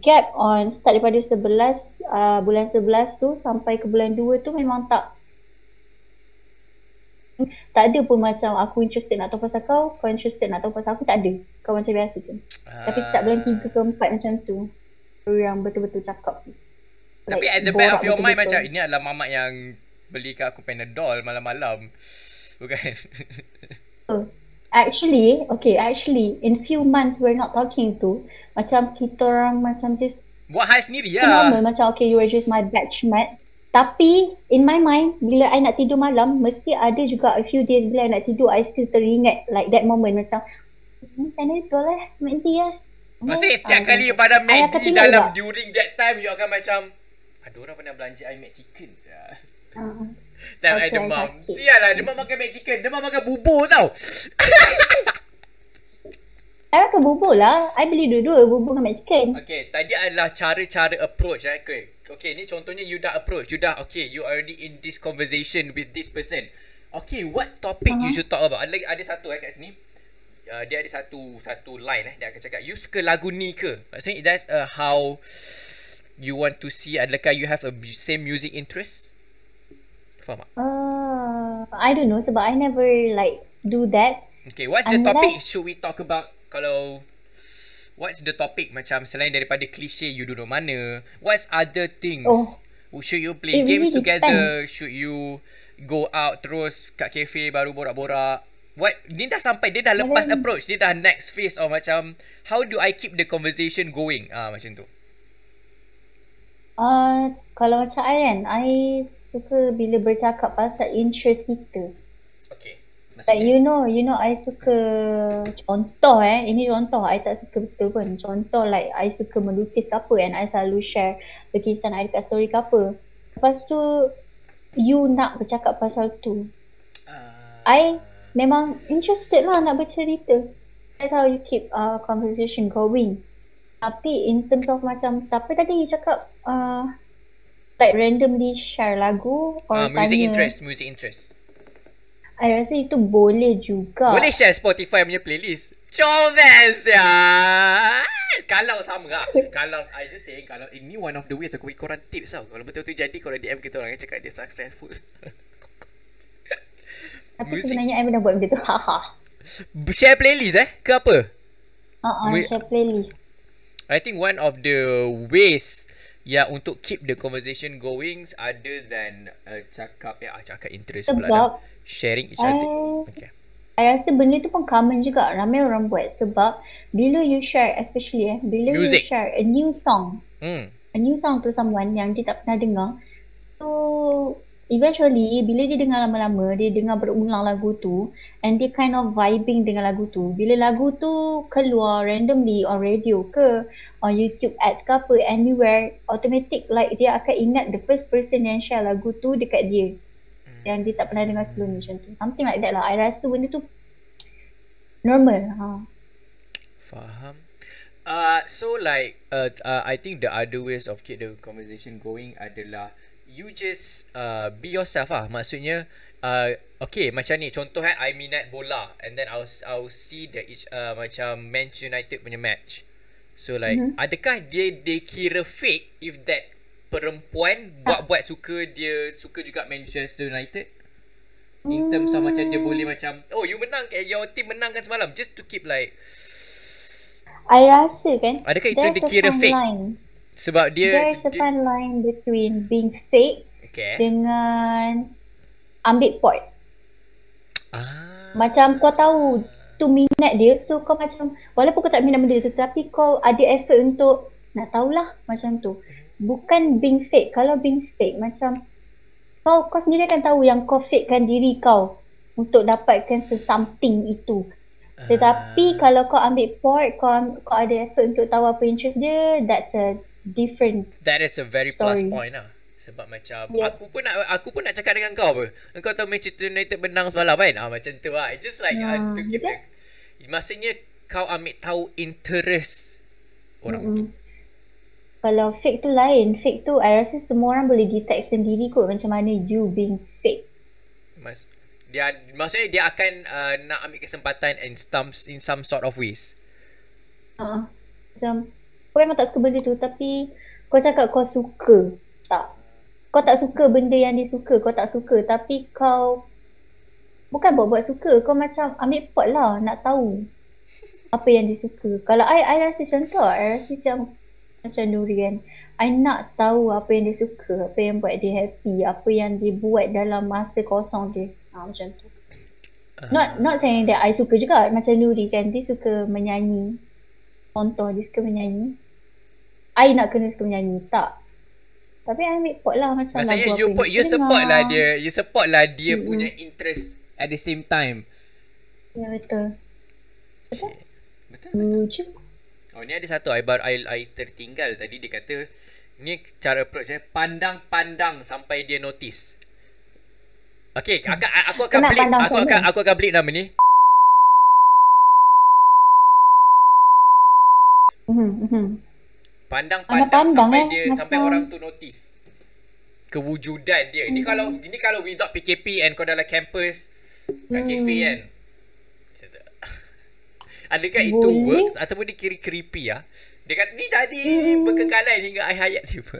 gap on start daripada 11, uh, bulan 11 tu sampai ke bulan 2 tu memang tak tak ada pun macam aku interested nak tahu pasal kau, kau interested nak tahu pasal aku, tak ada. Kau macam biasa je. Tapi start bulan 3 ke 4 macam tu. Yang betul-betul cakap. Tapi Like, at the back of your mind macam ini adalah mamak yang belikan aku Panadol malam-malam. Bukan? Oh, Actually, okay, actually, in few months we're not talking tu, macam kita orang macam just Buat hal sendiri lah. normal, macam okay, you are just my batchmate. Tapi, in my mind, bila I nak tidur malam, mesti ada juga a few days bila I nak tidur, I still teringat like that moment macam, hmm, macam ni betul eh, mesti eh. Maksudnya Hmm, setiap ah, kali you pada I Maggi tinggal dalam juga. during that time you akan macam ada orang pernah belanja I Mac chicken sia. Ah. Time I Okay, demam. sakit. Sial lah demam makan Mac chicken. Demam makan bubur tau. I rasa bubur lah. I beli dua-dua, bubur dengan McChicken. Okay, tadi adalah cara-cara approach eh. Okay. Okay, ni contohnya you dah approach. You dah, okay, you already in this conversation with this person. Okay, what topic uh-huh. you should talk about? Ada, ada satu eh kat sini. Uh, dia ada satu satu line eh. Dia akan cakap, you suka lagu ni ke? Maksudnya that's uh, how you want to see. Adakah you have a same music interest? Faham tak? Uh, I don't know sebab I never like do that. Okay, what's the topic should we talk about kalau what's the topic macam selain daripada cliche you duduk mana? What's other things? Oh. Should you play It games really together? Should you go out terus kat cafe baru borak-borak? What dia dah sampai dia dah lepas Then- approach, dia dah next phase of macam how do I keep the conversation going? Ah macam tu. Uh, kalau macam I kan, I suka bila bercakap pasal interest kita. Okay. Like Maksudnya, you know, you know I suka contoh eh, ini contoh I tak suka betul pun. Contoh like I suka melukis ke apa and I selalu share lukisan I dekat story ke apa. Lepas tu you nak bercakap pasal tu. ah, I memang interested lah nak bercerita. That's how you keep uh, conversation going. Tapi in terms of macam siapa tadi you cakap uh, like randomly share lagu or ah, music tanya. interest, music interest. I rasa itu boleh juga. Boleh share Spotify punya playlist. Comel ya. Kalau sama lah. kalau I just saying kalau ini one of the ways aku bagi korang tips tau. Kalau betul-betul jadi korang DM kita orang cakap dia successful. Tapi Music- sebenarnya I pernah buat macam tu. Haha. share playlist eh ke apa? Uh-uh, Mu- share playlist. I think one of the ways ya untuk keep the conversation going other than uh, cakap ya cakap interest pula dah. Sebab Sharing each other. I- Okay. I rasa benda tu pun common juga. Ramai orang buat. Sebab bila you share, especially eh, bila Music. you share a new song, Hmm. a new song to someone yang dia tak pernah dengar. So, eventually, bila dia dengar lama-lama, dia dengar berulang lagu tu and dia kind of vibing dengan lagu tu. Bila lagu tu keluar randomly on radio ke, on YouTube ads ke apa, anywhere, automatic like dia akan ingat the first person yang share lagu tu dekat dia. Yang dia tak pernah dengar sebelum ni macam tu. Something like that lah. I rasa benda tu normal. Ha. Faham. Uh, so like uh, uh, I think the other ways of keep the conversation going adalah you just uh, be yourself ah. Maksudnya uh, okay macam ni contoh eh I minat bola and then I'll I'll see the each uh, macam Manchester United punya match. So like mm-hmm. adakah dia dia kira fake if that perempuan buat-buat suka dia suka juga Manchester United? In terms of macam dia boleh macam Oh you menang Your team menangkan semalam Just to keep like I rasa kan Adakah itu dia kira fake? line. Sebab dia, There's a fine line between being fake Okay dengan ambil point. ah. Macam kau tahu tu minat dia so kau macam walaupun kau tak minat benda tu tapi kau ada effort untuk nak tahulah macam tu. Bukan being fake. Kalau being fake macam kau kau sendiri akan tahu yang kau fakekan diri kau untuk dapatkan something itu. Tetapi kalau kau ambil part, kau, kau ada effort untuk tahu apa interest dia, that's a different. That is a very plus Sorry. point lah sebab macam Yeah. aku pun nak aku pun nak cakap dengan kau apa. Kau tahu Manchester United menang semalam kan? Ah macam tu lah. It's just like Ya, uh, to keep betul. the, maksudnya kau ambil tahu interest orang tu. Mm-mm. Kalau fake tu lain, fake tu I rasa semua orang boleh detect sendiri kot macam mana you being fake. Mas dia maksudnya dia akan uh, nak ambil kesempatan in some in some sort of ways. Uh, macam kau memang tak suka benda tu tapi kau cakap kau suka. Tak. Kau tak suka benda yang dia suka, kau tak suka tapi kau bukan buat-buat suka, kau macam ambil pot lah nak tahu apa yang dia suka. Kalau I, I rasa contoh, I rasa macam macam Nuri kan. I nak tahu apa yang dia suka, apa yang buat dia happy, apa yang dia buat dalam masa kosong dia. Ha, macam tu. Not not saying that I suka juga macam Nuri kan. Dia suka menyanyi. Contoh dia suka menyanyi. I nak kena suka menyanyi. Tak. Tapi I ambil pot lah macam Maksudnya lagu you put, you support dengar. lah dia, you support lah dia Mm-mm. punya interest at the same time. Ya betul. Betul? Lucu. Oh ni ada satu I baru I, I tertinggal tadi dia kata ni cara approach eh pandang-pandang sampai dia notice. Okay, aku, aku akan blip pandang aku macam akan aku akan blip nama ni. Mhm, mhm. Pandang-pandang sampai eh, dia macam- sampai orang tu notice kewujudan dia. Ni kalau ni kalau without PKP and kau dalam campus kat cafe Hmm. kan. Macam tu. Adakah itu Boleh. works ataupun dia kira creepy ah? Dia kata ni jadi ni, ni Hmm. berkekalan hingga akhir hayat dia.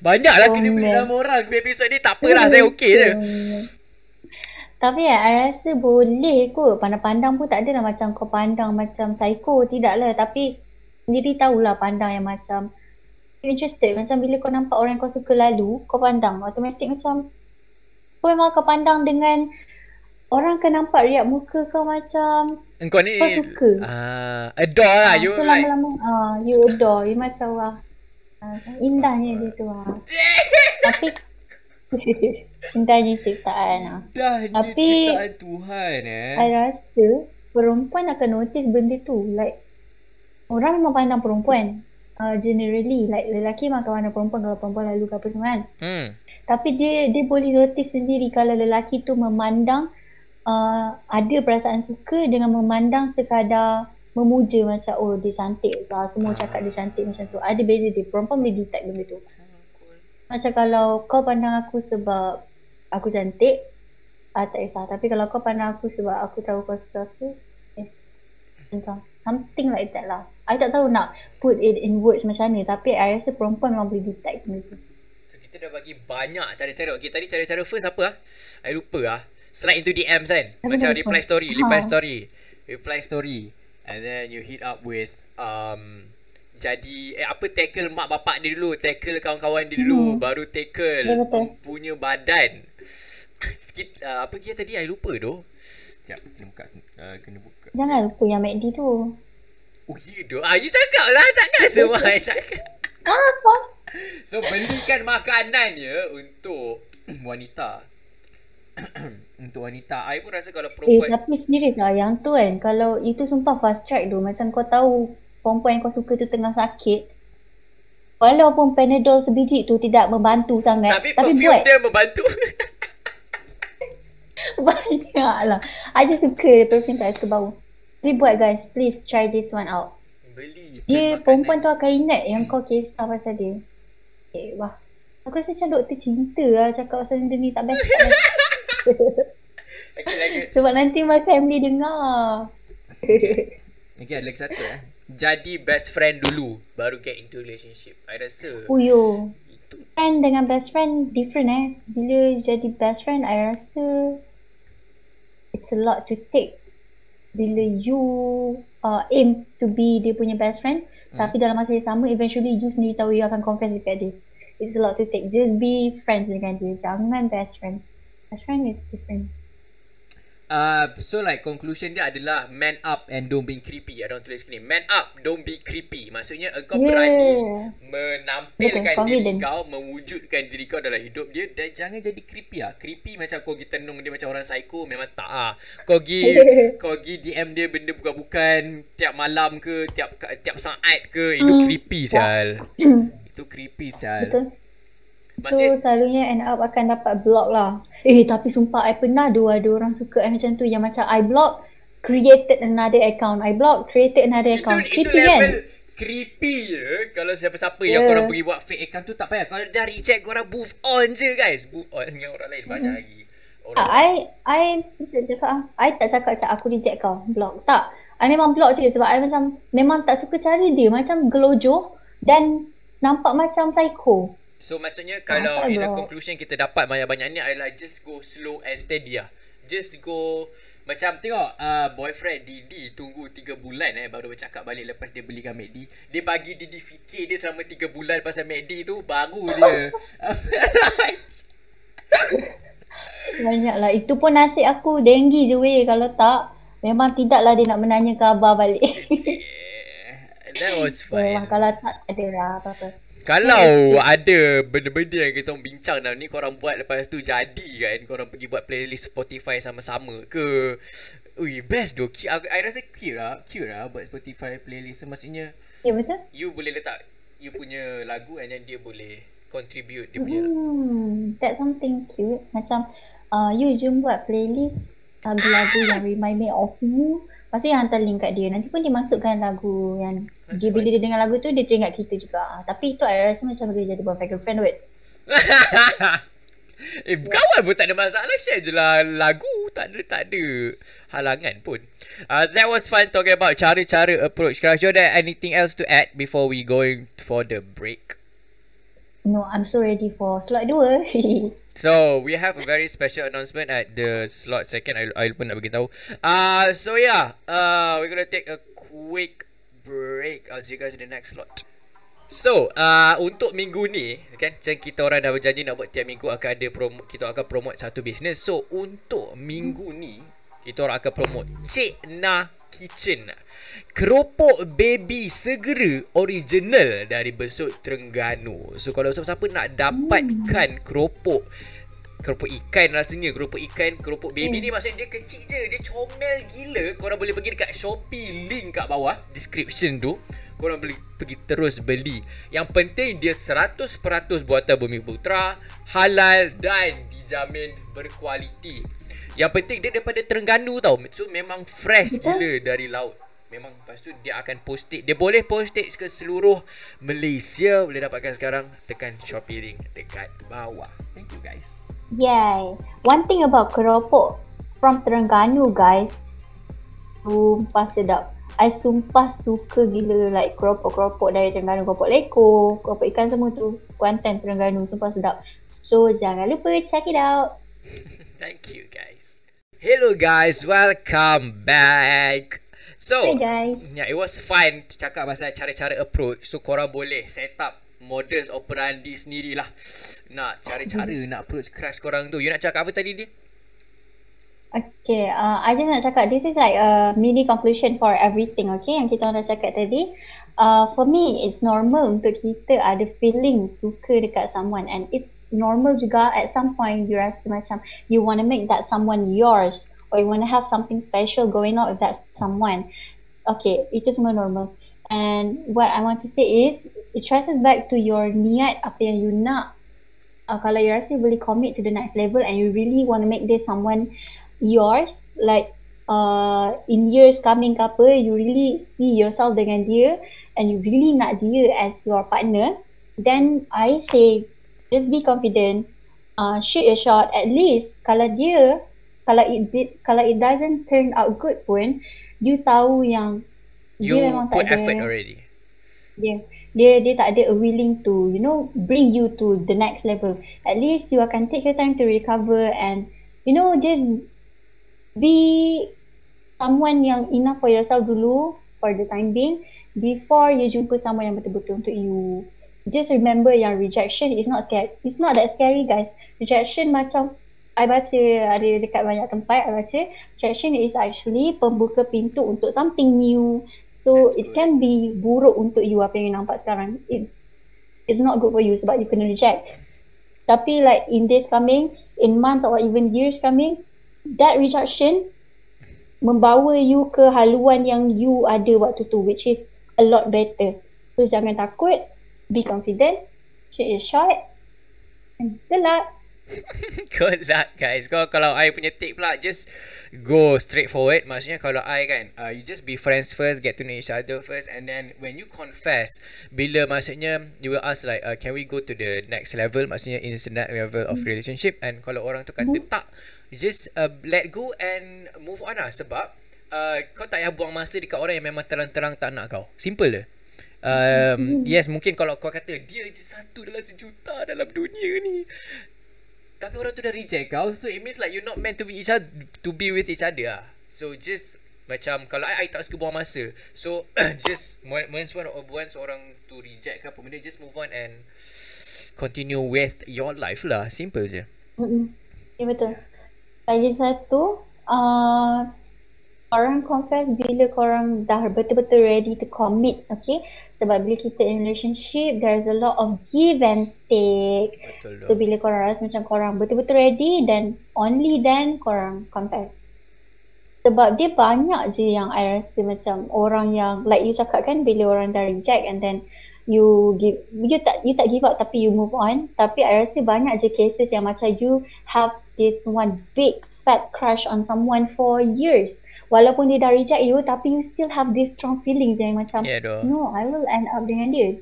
Banyaklah kena beli nama orang episod ni tak apalah saya okey je. Tapi ya, I rasa boleh kot. Pandang-pandang pun tak adalah macam kau pandang macam psycho. Tidak lah. Tapi sendiri tahulah pandang yang macam interested. Macam bila kau nampak orang yang kau suka lalu, kau pandang. Automatik macam kau memang kau pandang dengan orang akan nampak riak muka kau macam Engkau ni Kau suka. ah adore lah ah, you so like lama-lama ah, you adore. You macam wah. ah, indahnya dia tu ah. Tapi indahnya ciptaan ah. Dah ni Tapi- ciptaan Tuhan eh. I rasa perempuan akan notice benda tu. Like, orang memang pandang perempuan. Uh, generally, like lelaki memang akan pandang perempuan kalau perempuan lalu ke apa semua kan. hmm. Tapi dia dia boleh notice sendiri kalau lelaki tu memandang uh, ada perasaan suka dengan memandang sekadar memuja macam oh dia cantik. So, semua cakap dia cantik macam tu. Ada beza dia. Perempuan boleh detect benda tu. Macam kalau kau pandang aku sebab aku cantik, ah, tak kisah. Tapi kalau kau pandang aku sebab aku tahu kau suka aku, eh, entah. Something like that lah. I tak tahu nak put it in words macam mana. Tapi I rasa perempuan memang boleh detect benda tu. So kita dah bagi banyak cara-cara. Okay tadi cara-cara first apa ah? I lupa ah. Slide into DMs kan. Apa Macam dia reply lupa? story, reply Ha. story. Reply story. And then you hit up with um jadi eh apa tackle mak bapak dia dulu, tackle kawan-kawan dia dulu, Hmm. baru tackle Ya, punya badan. Sikit uh, apa kia tadi I lupa doh. Sekejap, kena buka. Uh, kena buka. Jangan lupa yang MACD tu. Oh ya doh. Ah you cakap lah takkan semua I cakap. Apa? So belikan makanan ya untuk wanita. untuk wanita. I pun rasa kalau Eh perempuan tapi serius lah yang tu kan. Kalau itu sumpah fast track tu. Macam kau tahu perempuan yang kau suka tu tengah sakit. Walaupun Panadol sebiji tu tidak membantu sangat. tapi tapi perfume buat. dia membantu. Banyak lah. I just suka perfume tak suka bau. Tapi buat guys, please try this one out. Beli. Dia perempuan tu akan ingat yang kau kisah pasal dia. Eh, wah. Aku rasa macam doktor cinta lah cakap pasal benda ni tak best. Tak best. Okay, lagi. Sebab nanti my family dengar. Okay, ada lagi satu eh. Jadi best friend dulu baru get into relationship. I rasa Uyo. itu Friend dengan best friend different eh. Bila jadi best friend, I rasa a lot to take bila you uh, aim to be dia punya best friend Hmm. tapi dalam masa yang sama eventually you sendiri tahu you akan confess dekat dia. It's a lot to take. Just be friends dengan dia. Jangan best friend. Best friend is different. Uh, so like conclusion dia adalah man up and don't be creepy. Ada orang tulis ni. Man up, don't be creepy. Maksudnya engkau Yeah. berani menampilkan Betul, diri confident. kau, mewujudkan diri kau dalam hidup dia dan jangan jadi creepy ah. Creepy macam kau pergi tenung dia macam orang psycho memang tak ah. Kau pergi kau pergi DM dia benda bukan-bukan tiap malam ke, tiap tiap saat ke, itu Hmm. creepy sial. itu creepy sial. Betul. Maksud So selalunya end up akan dapat block lah. Eh tapi sumpah I pernah ada ada orang suka I macam tu yang macam I block created another account. I block created another itu account. itu Creepy kan? level creepy je kalau siapa-siapa Yeah. yang korang pergi buat fake account tu tak payah kalau dah reject korang move on je guys move on dengan orang lain banyak lagi orang Ah, I I macam cakap ah, I tak cakap macam aku reject kau, block. Tak. I memang block je sebab I macam memang tak suka cara dia macam gelojoh dan nampak macam psycho. So maksudnya kalau in the conclusion kita dapat banyak-banyak ni adalah just go slow and steady lah just go macam tengok uh, boyfriend Didi tunggu 3 bulan eh baru bercakap balik lepas dia belikan McD dia bagi Didi fikir dia selama 3 bulan pasal McD tu baru dia Banyak lah. Itu pun nasib aku denggi je weh. Kalau tak, memang tidaklah dia nak menanya khabar balik. that was Memang fun kalau tak, tak ada lah apa-apa. Kalau ada benda-benda yang kita orang bincang dalam ni korang buat lepas tu jadi kan korang pergi buat playlist Spotify sama-sama ke Ui best doh aku, I rasa cute lah Cute lah buat Spotify playlist so, Maksudnya Ya betul? You boleh letak You punya lagu And then dia boleh Contribute dia punya Hmm, that's something cute. Macam uh, you jom buat playlist lagu-lagu yang remind me of you. Lepas tu yang hantar link kat dia. Nanti pun dia masukkan lagu yang That's dia bila dia dengar lagu tu dia teringat kita juga. Ah, Tapi itu I rasa macam boleh jadi boyfriend girlfriend wait. Eh kawan pun tak ada masalah Share je lah lagu Tak ada tak ada Halangan pun uh, That was fun talking about Cara-cara approach Kira there anything else to add Before we going for the break No, I'm so ready for slot 2. So we have a very special announcement at the slot second. I I lupa nak beritahu. Ah, uh, so yeah, uh, we're gonna take a quick break. I'll see you guys in the next slot. So, uh, untuk minggu ni, kan, macam kita orang dah berjanji nak buat tiap minggu akan ada promo, kita akan promote satu business. So, untuk minggu ni, kita orang akan promote Cik Na Kitchen. Keropok baby segera original dari Besut Terengganu. So, kalau siapa-siapa nak dapatkan keropok keropok ikan rasanya keropok ikan keropok baby ni maksudnya dia kecil je dia comel gila korang boleh pergi dekat Shopee link kat bawah description tu korang boleh pergi terus beli yang penting dia 100% buatan Bumi Putra halal dan dijamin berkualiti yang penting dia daripada Terengganu tau so memang fresh Betul. gila dari laut Memang lepas tu dia akan post it Dia boleh post it ke seluruh Malaysia Boleh dapatkan sekarang Tekan Shopee link dekat bawah Thank you guys Yay. One thing about keropok from Terengganu guys. Sumpah sedap. I sumpah suka gila like keropok-keropok dari Terengganu. Keropok leko, keropok ikan semua tu. Kuantan Terengganu. Sumpah sedap. So jangan lupa check it out. Thank you guys. Hello guys, welcome back. So, Hey guys. yeah, it was fun cakap pasal cara-cara approach. So korang boleh set up modus operandi sendirilah. Nak cara-cara nak approach crush korang tu. You nak cakap apa tadi dia? Okay, uh, I just nak cakap this is like a mini conclusion for everything, okay? Yang kita orang dah cakap tadi. Uh, for me, it's normal untuk kita ada feeling suka dekat someone and it's normal juga at some point you rasa macam you want to make that someone yours or you want to have something special going on with that someone. Okay, itu semua normal. And what I want to say is, it traces back to your niat apa yang you nak. Uh, kalau you rasa you boleh commit to the next level and you really want to make this someone yours like uh, in years coming ke apa you really see yourself dengan dia and you really nak dia as your partner then I say just be confident. Uh, shoot your shot. At least kalau dia kalau it did, kalau it doesn't turn out good pun you tahu yang You dia memang put tak effort ada already. dia dia dia tak ada a willing to you know bring you to the next level. At least you akan take your time to recover and you know just be someone yang enough for yourself dulu for the time being before you jumpa someone yang betul-betul untuk you. Just remember yang rejection is not scary. It's not that scary guys. Rejection macam I baca ada dekat banyak tempat I baca rejection is actually pembuka pintu untuk something new. So That's it good. can be buruk untuk you apa yang you nampak sekarang. It it's not good for you sebab you kena reject. Tapi like in days coming, in months or even years coming, that rejection membawa you ke haluan yang you ada waktu tu which is a lot better. So jangan takut, be confident, shoot your shot, and good luck. Good luck guys. Kau kalau I punya take pula Just go straight forward. Maksudnya kalau I kan uh, You just be friends first Get to know each other first And then When you confess Bila maksudnya You will ask like uh, Can we go to the next level? Maksudnya in the next level of relationship. And kalau orang tu kata tak Just uh, let go And move on lah. Sebab uh, Kau tak payah buang masa Dekat orang yang memang terang-terang Tak nak kau. Simple je. Um, yes mungkin kalau kau kata dia je satu dalam sejuta dalam dunia ni. Tapi orang tu dah reject kau So it means like You're not meant to be each other To be with each other lah So just Macam Kalau I, I tak suka buang masa So Just Once one Once orang tu reject ke apa benda Just move on and Continue with Your life lah. Simple je. Ya betul. Lagi satu, uh, orang confess bila korang dah betul-betul ready to commit, okay? Sebab bila kita in relationship, there's a lot of give and take. Betul So bila korang rasa macam korang betul-betul ready, then only then korang confess. Sebab dia banyak je yang I rasa macam orang yang like you cakap kan bila orang dah reject and then you give you tak you tak give up tapi you move on tapi I rasa banyak je cases yang macam you have this one big fat crush on someone for years walaupun dia dah reject you tapi you still have this strong feelings yang macam Yeah no I will end up dengan dia.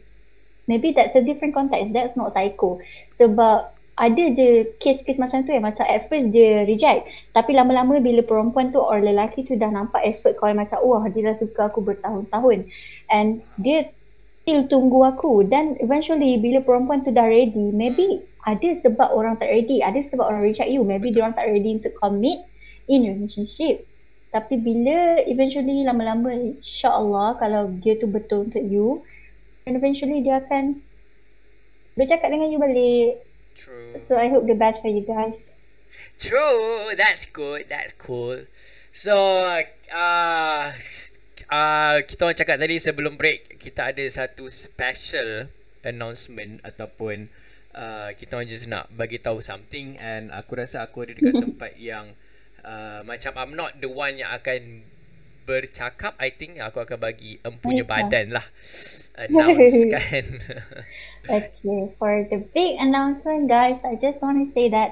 Maybe that's a different context. That's not psycho. Sebab ada je case-case macam tu yang macam at first dia reject. Tapi lama-lama bila perempuan tu or lelaki tu dah nampak effort kau yang macam wah dia dah suka aku bertahun-tahun. And dia still tunggu aku. Dan eventually bila perempuan tu dah ready maybe ada sebab orang tak ready. Ada sebab orang reject you. Maybe dia orang tak ready untuk commit in relationship tapi bila eventually lama-lama insyaAllah kalau dia tu betul untuk you and eventually dia akan bercakap dengan you balik. True. So I hope the best for you guys. True. That's good. That's cool. So uh, uh, Kita orang cakap tadi sebelum break Kita ada satu special announcement Ataupun uh, Kita orang just nak bagi tahu something And aku rasa aku ada dekat tempat yang uh, Macam I'm not the one yang akan bercakap I think aku akan bagi empunya Baiklah. badan lah Announce kan Okay, for the big announcement, guys, I just want to say that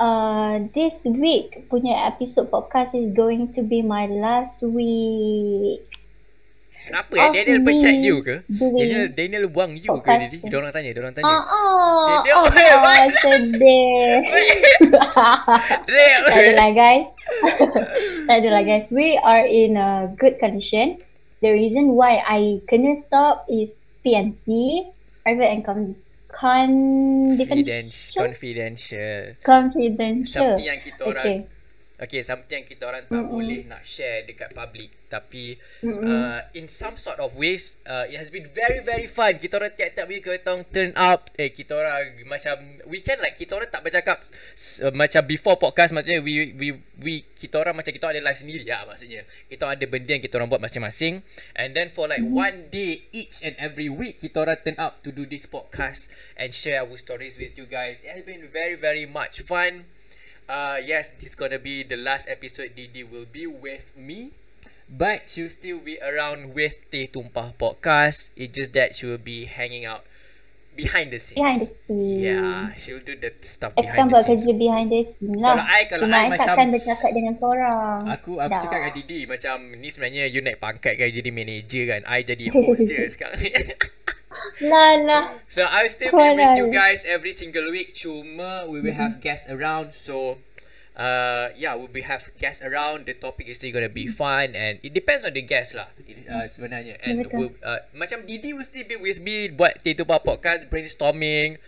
uh, this week punya episode podcast is going to be my last week. Kenapa eh Of Daniel pecat you ke? Daniel, Daniel buang you ke podcast. Didi? Diorang tanya, diorang tanya Ah ah, Dia- dia- ah, wait, ah, what? sedih. Daniel tak adalah guys. tak adalah guys. We are in a good condition. The reason why I kena stop is PNC, private and con Confidential. confidential. Confidential. Confidential. Something yang kita orang Okay. Okay, something yang kita orang tak Mm-mm. boleh nak share dekat public. Tapi Mm-mm. uh, in some sort of ways uh, It has been very very fun. Kita orang tiap-tiap minggu kita orang turn up Eh kita orang macam We can like kita orang tak bercakap uh, Macam before podcast. Maksudnya we, we, we Kita orang macam kita orang ada live sendiri lah maksudnya. Kita orang ada benda yang kita orang buat masing-masing. And then for like one day each and every week Kita orang turn up to do this podcast And share our stories with you guys. It has been very very much fun Uh, yes, this gonna be the last episode Didi will be with me. But she'll still be around with Teh Tumpah podcast. It's just that she will be hanging out behind the scenes. Behind the scenes. Yeah, she'll do the stuff Aku behind kan the scenes. kerja behind the scene lah. Kalau I- kalau Cuma I I macam- takkan bercakap dengan korang. Aku aku Dah. cakap dengan Didi macam ni sebenarnya you naik pangkat kan jadi manager kan. I jadi host je sekarang ni. Lah lah. So I'll still be with you guys every single week. Cuma we will have guests around. So uh, yeah, we'll be have guests around. The topic is still gonna be fun, and it depends on the guest lah. It, uh, sebenarnya, and Betul. we'll, uh, macam Didi will still be with me buat T2 podcast brainstorming,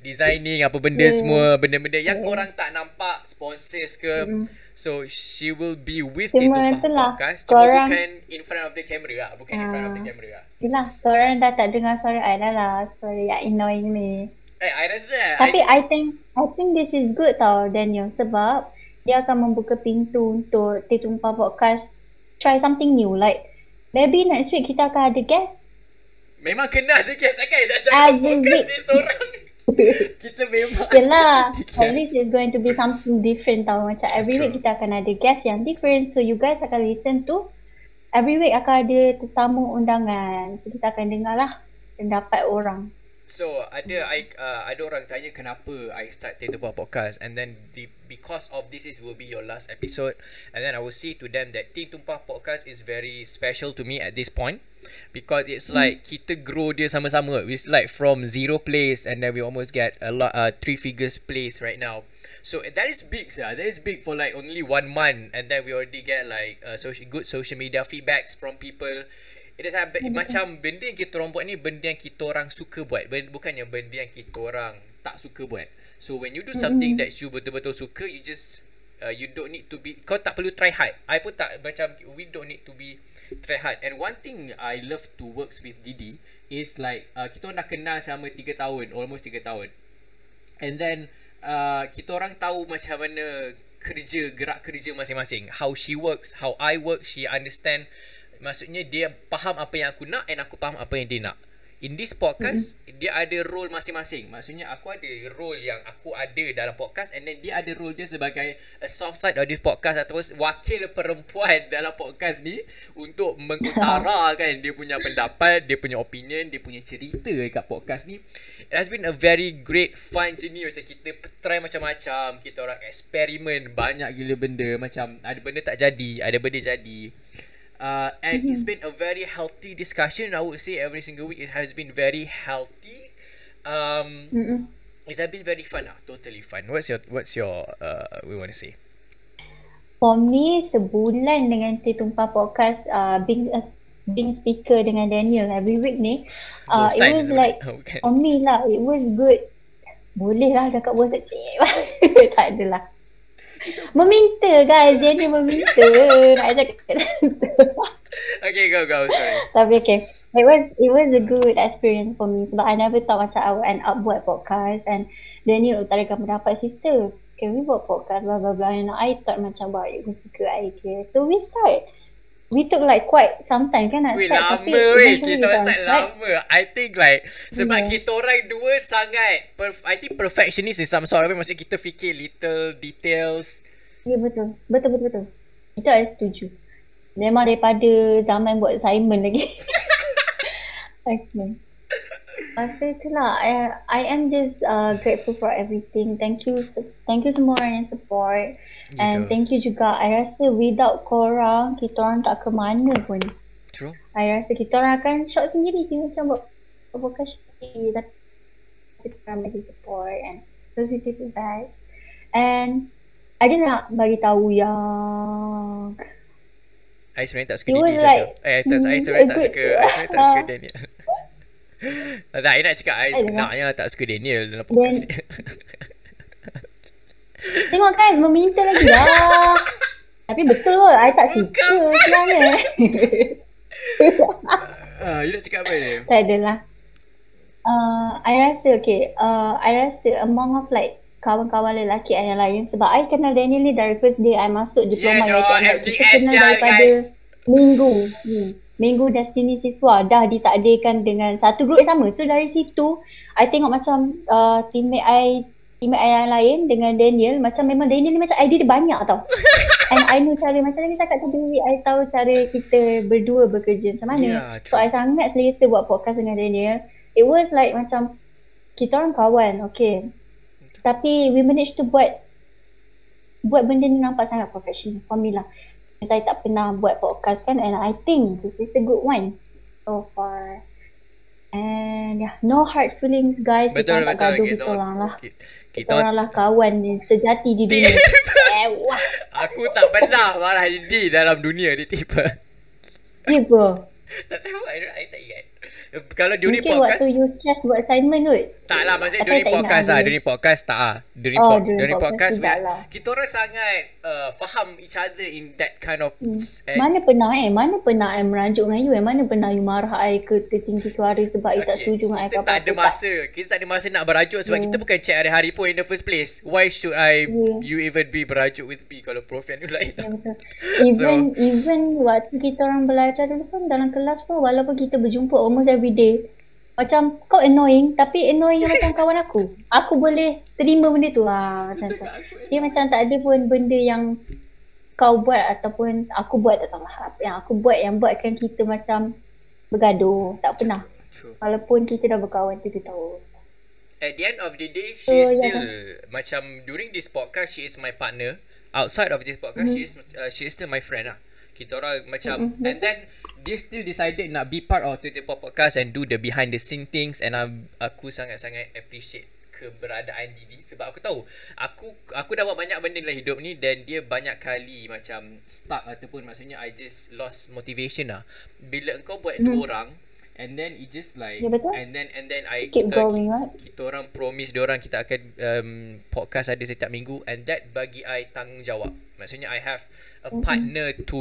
designing apa benda Yeah. semua, benda-benda yang korang tak nampak sponsors ke. So she will be with Cuma T2 itulah, podcast. Cuma korang- bukan in front of the camera lah, bukan in front of the Ah. camera lah. Yelah, korang dah tak dengar suara dah lah. Suara yang annoying ni. Eh, I rasa Tapi I, I think I think this is good tau Daniel sebab dia akan membuka pintu untuk T24 Podcast try something new like maybe next week kita akan ada guest memang kena ada guest takkan nak cakap podcast week. ni seorang. Kita memang Yelah At least it's going to be something different tau Macam every True. week kita akan ada guest yang different So you guys akan listen to Every week akan ada tetamu undangan So kita akan dengar lah Pendapat orang So ada I uh, ada orang tanya kenapa I start Tato Bar podcast and then the, because of this is will be your last episode. And then I will say to them that Tin Tumpah podcast is very special to me at this point because it's like kita grow dia sama-sama. It's like from zero place and then we almost get a lot uh, three figures place right now. So that is big sir. that is big for like only one month and then we already get like uh, social good social media feedbacks from people It is a, macam benda yang kita orang buat ni benda yang kita orang suka buat. Bukannya benda yang kita orang tak suka buat. So when you do something that you betul-betul suka, you just uh, you don't need to be kau tak perlu try hard. I pun tak macam we don't need to be try hard. And one thing I love to works with Didi is like uh, kita orang dah kenal selama 3 tahun, almost 3 tahun. And then uh, kita orang tahu macam mana kerja gerak kerja masing-masing. How she works, how I work, she understand. Maksudnya dia faham apa yang aku nak and aku faham apa yang dia nak. In this podcast, mm-hmm. dia ada role masing-masing. Maksudnya aku ada role yang aku ada dalam podcast and then dia ada role dia sebagai a soft side of this podcast ataupun wakil perempuan dalam podcast ni untuk mengutarakan dia punya pendapat, dia punya opinion, dia punya cerita dekat podcast ni. It has been a very great fun journey macam kita try macam-macam, kita orang eksperimen banyak gila benda macam ada benda tak jadi, ada benda jadi. Uh, and it's been a very healthy discussion. I would say every single week it has been very healthy. Um, Mm-mm. it's been very fun. Ah, totally fun. What's your What's your uh, we want to say? For me, sebulan dengan T24 Podcast uh, being, uh, being speaker dengan Daniel every week ni, uh, it was like, bukan. for me lah, it was good. Boleh lah cakap bosan cik. tak adalah. Meminta guys, Daniel meminta. Nak cakap. Okay, go go. Sorry. Tapi okay. It was it was a good experience for me sebab I never thought macam I would end up buat podcast and Daniel utarakan pendapat sister. Can we buat podcast blah blah blah and I thought macam wah you suka idea. So we start. We took like quite some time kan nak Weh start lama weh eventually Kita orang start. lama I think like Sebab Yeah. kita orang dua sangat perf- I think perfectionist in some sort of Maksudnya kita fikir little details Ya betul. Betul betul betul. Itu I setuju. Memang daripada zaman buat assignment lagi. okay. Masa itulah I, I am just uh, grateful for everything. Thank you thank you semua orang yang support. And thank you juga. I rasa without korang kita orang tak ke mana pun. True I rasa kita orang akan shot sendiri je macam buat podcast sendiri tapi kita orang bagi support and positive feedback. And I just nak bagi tahu yang I sebenarnya tak suka Didi like- like, Eh tak, I sebenarnya tak suka I sebenarnya tak suka. Daniel Tak, I nak cakap I sebenarnya tak suka Daniel dalam podcast ni tengok kan meminta lagi lah. Tapi betul ke? I tak suka sebenarnya. Ah, You nak cakap apa ni? tak adalah. Uh, I rasa okay. Uh, I rasa among of like kawan-kawan lelaki I yang lain sebab I kenal Daniel ni dari first day I masuk Yeah, diploma no. Like, MDS Kita kenal daripada guys. minggu. Hmm. Minggu Destiny Siswa dah ditakdirkan dengan satu grup yang sama. So dari situ I tengok macam uh, teammate I teammate yang lain dengan Daniel macam memang Daniel ni macam idea dia banyak tau. And I know cara macam mana cakap tadi I tahu cara kita berdua bekerja macam mana. Yeah, so. I sangat selesa buat podcast dengan Daniel. It was like macam kita orang kawan, okay. Tapi we managed to buat buat benda ni nampak sangat professional for me lah. Saya tak pernah buat podcast kan and I think this is a good one so far. And yeah, no hard feelings guys. Betul kita orang tak betul gaduh kita kita orang lah. kita, orang lah kawan ni sejati di dunia. Wah. Aku tak pernah marah Didi dalam dunia ni tiba. Ya ke? tak tahu, I, I tak ingat. Kalau during Mungkin podcast... waktu you stress buat assignment kot. Tak lah maksudnya Atau during podcast lah. During podcast tak lah During, Oh, po- during during podcast podcast, lah. Kita orang sangat uh, Faham each other In that kind of and Hmm. Mana pernah eh? Mana pernah I merajuk dengan you eh? Mana pernah you marah I ke tertinggi suara sebab you tak setuju dengan I Kita tak ada masa Kita tak ada masa nak berajuk Sebab kita bukan chat hari-hari pun In the first place Why should I Yeah. You even be berajuk with me Kalau Profian you lain betul. Even even waktu kita orang belajar dulu pun dalam kelas pun walaupun kita berjumpa almost every day macam kau annoying tapi annoying yang macam kawan aku. Aku boleh terima benda tu. Ha, macam tu. Dia macam tak ada pun benda yang kau buat ataupun aku buat tak tahu lah. Yang aku buat yang buatkan kita macam bergaduh. Tak pernah. True Walaupun kita dah berkawan tu kita tahu. At the end of the day She So, is yeah. still Macam during this podcast She is my partner Outside of this podcast She is uh, she is still my friend lah kita orang macam and then dia still decided nak be part of Twitter Pop Podcast and do the behind the scene things and I'm, aku sangat-sangat appreciate keberadaan Didi sebab aku tahu aku aku dah buat banyak benda dalam hidup ni dan dia banyak kali macam stuck ataupun maksudnya I just lost motivation lah. Bila engkau buat dua orang and then it just like Ya, betul. and then and then I Keep kita going, right? kita orang promise dia orang kita akan um, podcast ada setiap minggu and that bagi I tanggungjawab. Maksudnya I have a partner to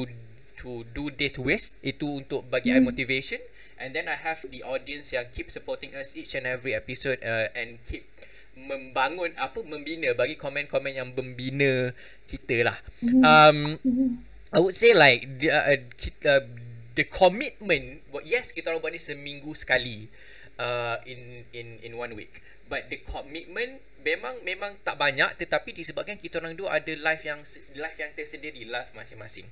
to do this with itu untuk bagi I motivation and then I have the audience yang keep supporting us each and every episode uh, and keep membangun apa membina bagi komen-komen yang membina kita lah. Um I would say like the uh, kita the commitment but yes kita orang buat ni seminggu sekali uh, in in in one week. But the commitment memang memang tak banyak tetapi disebabkan kita orang dua ada life yang life yang tersendiri life masing-masing.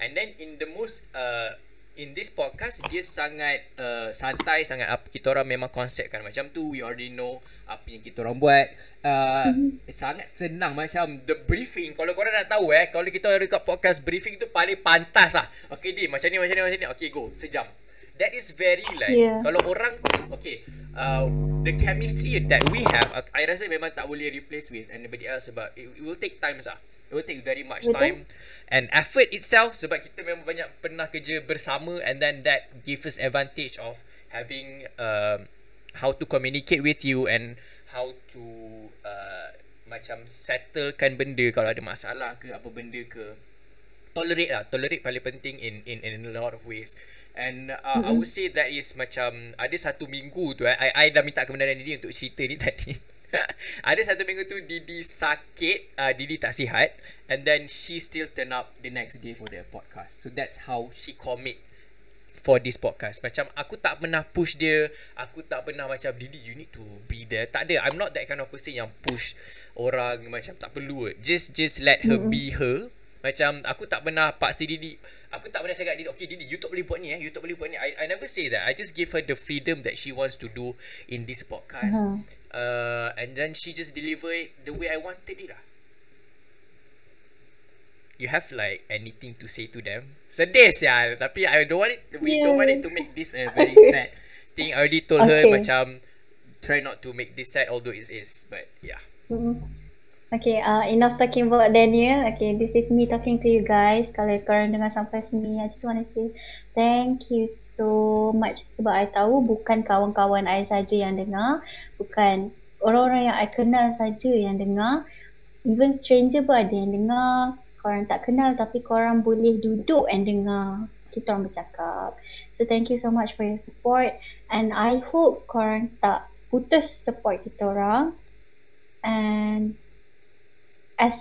And then in the most uh, in this podcast dia sangat uh, santai sangat apa kita orang memang konsepkan. Macam tu we already know apa yang kita orang buat. Uh, sangat senang macam the briefing. Kalau korang nak tahu eh kalau kita ada kat podcast briefing tu paling pantas lah. Okay di macam ni macam ni macam ni. Okay go sejam that is very like Yeah. kalau orang okay uh, the chemistry that we have uh, I rasa memang tak boleh replace with anybody else sebab it, it will take time lah it will take very much Betul. time and effort itself sebab kita memang banyak pernah kerja bersama and then that gives us advantage of having uh, how to communicate with you and how to uh, macam settlekan benda kalau ada masalah ke apa benda ke tolerate lah. Tolerate paling penting in in in a lot of ways. And uh, mm-hmm. I would say that is macam ada satu minggu tu eh, I, I dah minta kebenaran Didi untuk cerita ni tadi. Ada satu minggu tu Didi sakit uh, Didi tak sihat and then she still turn up the next day for the podcast. So that's how she commit for this podcast. Macam aku tak pernah push dia Aku tak pernah macam Didi you need to be there. Tak ada. I'm not that kind of person yang push Orang macam tak perlu. Just just let her be her Macam aku tak pernah paksa Didi Aku tak pernah cakap Didi Okay Didi you tak boleh buat ni eh You tak boleh buat ni I, I never say that I just give her the freedom That she wants to do In this podcast Uh-huh. uh, And then she just deliver it The way I wanted it lah You have like anything to say to them? Sedih sial Tapi I don't want it We Yeah. don't want it to make this a very sad thing I already told her Okay. macam Try not to make this sad Although it is But yeah Mm-mm. Okay, uh, enough talking about Daniel. Okay, this is me talking to you guys. Kalau korang dengar sampai sini, I just want to say thank you so much. Sebab I tahu bukan kawan-kawan I saja yang dengar. Bukan orang-orang yang I kenal saja yang dengar. Even stranger pun ada yang dengar. Korang tak kenal tapi korang boleh duduk and dengar kita orang bercakap. So thank you so much for your support. And I hope korang tak putus support kita orang. And as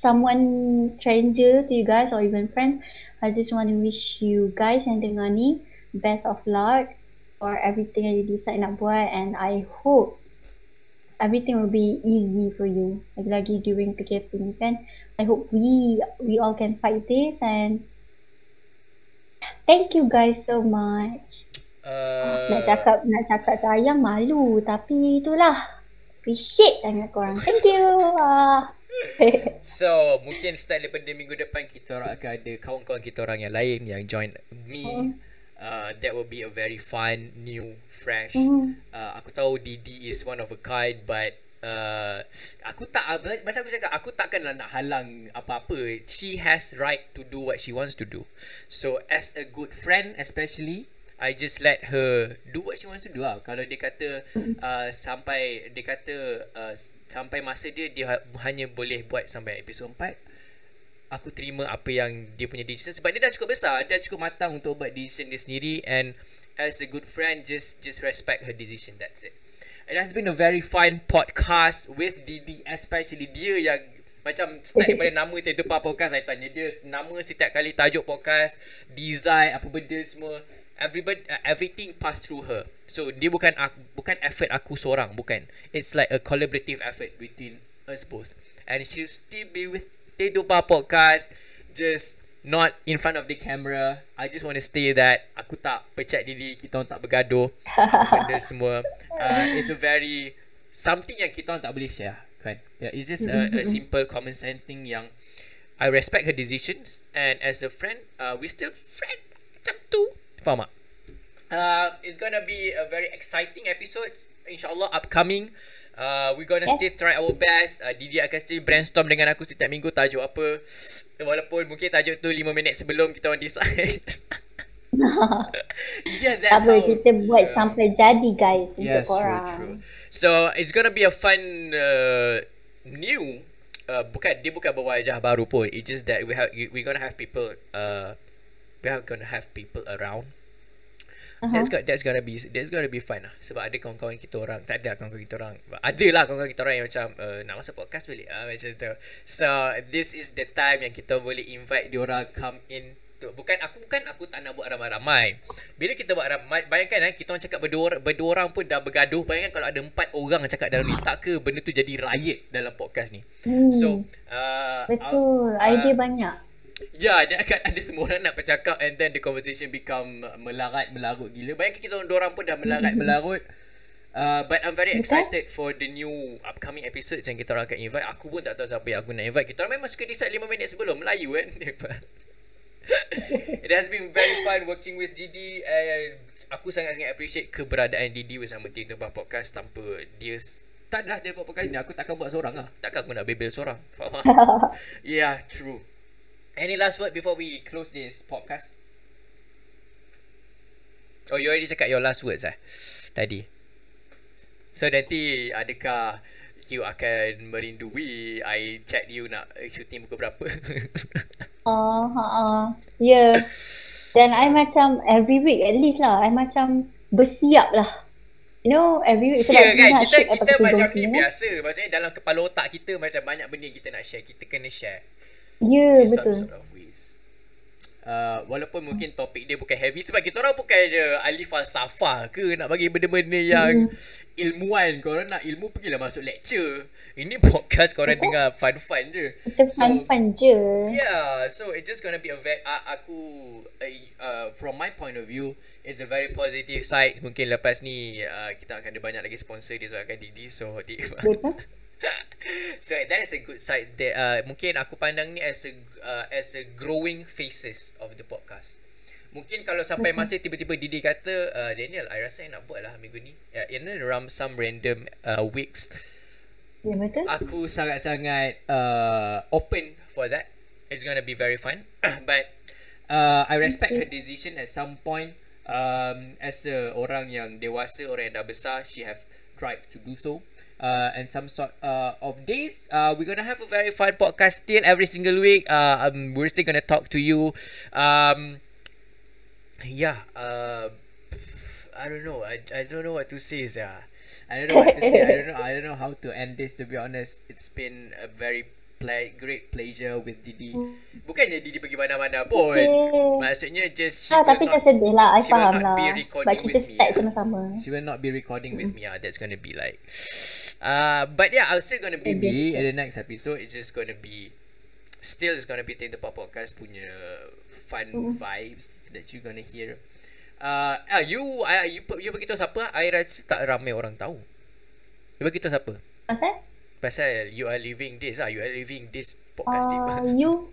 someone stranger to you guys or even friend, I just want to wish you guys yang dengar ni best of luck for everything yang you decide nak buat and I hope everything will be easy for you. Lagi-lagi during PKP ni kan. I hope we we all can fight this and thank you guys so much. uh, Nak cakap nak cakap sayang malu tapi itulah appreciate sangat korang. Thank you. Ah. So mungkin start daripada minggu depan Kita orang akan ada Kawan-kawan kita orang yang lain Yang join me uh, That will be a very fun New Fresh Mhm. uh, Aku tahu Didi is one of a kind But uh, aku tak macam aku cakap aku takkanlah nak halang apa-apa she has right to do what she wants to do so as a good friend especially I just let her do what she wants to do lah. Kalau dia kata uh, sampai dia kata uh, sampai masa dia dia ha- hanya boleh buat sampai episod 4 aku terima apa yang dia punya decision. Sebab dia dah cukup besar dia dah cukup matang untuk buat decision dia sendiri and as a good friend just just respect her decision that's it. It has been a very fun podcast with Didi especially dia yang macam start daripada nama Tentu Pa Podcast. Saya tanya dia nama setiap kali tajuk podcast design apa benda semua everybody uh, everything pass through her. So dia bukan aku, bukan effort aku seorang bukan. It's like a collaborative effort between us both. And she'll still be with Tentu Pa Podcast just not in front of the camera. I just want to stay that. Aku tak pecat diri kita orang tak bergaduh. Benda semua. Uh, it's a very something yang kita orang tak boleh share kan? Yeah, it's just a, a simple common sense thing yang I respect her decisions. And as a friend uh, we still friend macam tu faham tak uh, it's gonna be a very exciting episode insyaallah upcoming Uh, we gonna still try our best uh, Didi akan still brainstorm dengan aku setiap minggu tajuk apa Walaupun mungkin tajuk tu 5 minit sebelum kita orang decide yeah, that's Apa how kita buat sampai jadi guys untuk Yes, true, korang. true. So it's gonna be a fun uh, new. Uh, bukan dia bukan berwajah baru pun. It's just that we have we gonna have people. Uh, we are gonna have people around. Uh-huh. That's got that's gonna be that's gonna be fun lah. Sebab ada kawan-kawan kita orang. Tak ada kawan-kawan kita orang. Ada lah kawan-kawan kita orang yang macam uh, nak masuk podcast boleh ah macam tu. So this is the time yang kita boleh invite diorang come in tu bukan aku bukan aku tak nak buat ramai-ramai. Bila kita buat ramai bayangkan eh kita orang cakap berdua orang, berdua orang pun dah bergaduh. Bayangkan kalau ada empat orang cakap dalam ni tak ke benda tu jadi riot dalam podcast ni. Hmm, So uh, betul. uh, Idea banyak. Ya, dia akan ada semua orang nak bercakap and then the conversation become melarat melarut gila. Bayangkan kita orang orang pun dah melarat melarut. Uh, but I'm very excited for the new upcoming episodes yang kita orang akan invite. Aku pun tak tahu siapa yang aku nak invite. Kita orang memang suka decide 5 minit sebelum Melayu kan. It has been very fun working with Didi and aku sangat-sangat appreciate keberadaan Didi bersama Tim Tempah Podcast tanpa dia tak adalah dia buat podcast ni aku takkan buat seorang lah. Takkan aku nak bebel seorang. Faham yeah, true. Any last word before we close this podcast? Oh, you already cakap your last words eh? Tadi. So, nanti adakah you akan merindui I chat you nak shooting pukul berapa? Oh, ha ah. Ya. Dan I macam every week at least lah. I macam bersiap lah. You know, every week sebab kan, kita kita apa-apa macam ni biasa. Maksudnya dalam kepala otak kita macam banyak benda kita nak share. Kita kena share. Ya, in some betul. sort of ways. Uh, walaupun mungkin topik dia bukan heavy sebab kita orang bukan je ahli falsafah ke nak bagi benda-benda yang ilmuan korang nak ilmu pergilah masuk lecture ini podcast korang dengar fun-fun je Kita fun-fun je. Yeah, so it's just gonna be a very uh, aku uh, from my point of view, it's a very positive side. Mungkin lepas ni uh, kita akan ada banyak lagi sponsor disebabkan Didi so Betul. so that is a good side. That, uh, mungkin aku pandang ni as a uh, as a growing phases of the podcast. Mungkin kalau sampai masa tiba-tiba Didi kata uh, Daniel, I rasa I nak buat lah minggu ni. Uh, in around some random uh, weeks Ya, betul. aku sangat-sangat uh, open for that. It's gonna be very fun. But uh, I respect her decision at some point. Um, as a orang yang dewasa, orang yang dah besar, she have tried to do so. Uh, and some sort uh, of days, uh, we're gonna have a very fun podcast still every single week. Uh, um, we're still gonna talk to you. Um, yeah. Uh, I don't know. I, I don't know what to say. Yeah. I don't know what to say. I don't know. I don't know how to end this. To be honest, it's been a very play, great pleasure with Didi. Bukannya Didi pergi mana-mana pun. Okay. Maksudnya just she Ah, will tapi not, jangan sedih lah. I she will faham not lah. be recording kita with me. start ah. sama-sama. She will not be recording with me. Ah, that's gonna be like. Uh, but yeah, I'm still gonna be me in the next episode. It's just gonna be, still it's gonna be Think the Pop Podcast punya fun vibes that you gonna hear. Uh, ah, you, uh, you, you beritahu siapa? I rasa tak ramai orang tahu. You beritahu siapa? Pasal? Pasal you are living this ah, you are living this podcast Uh, uh, you.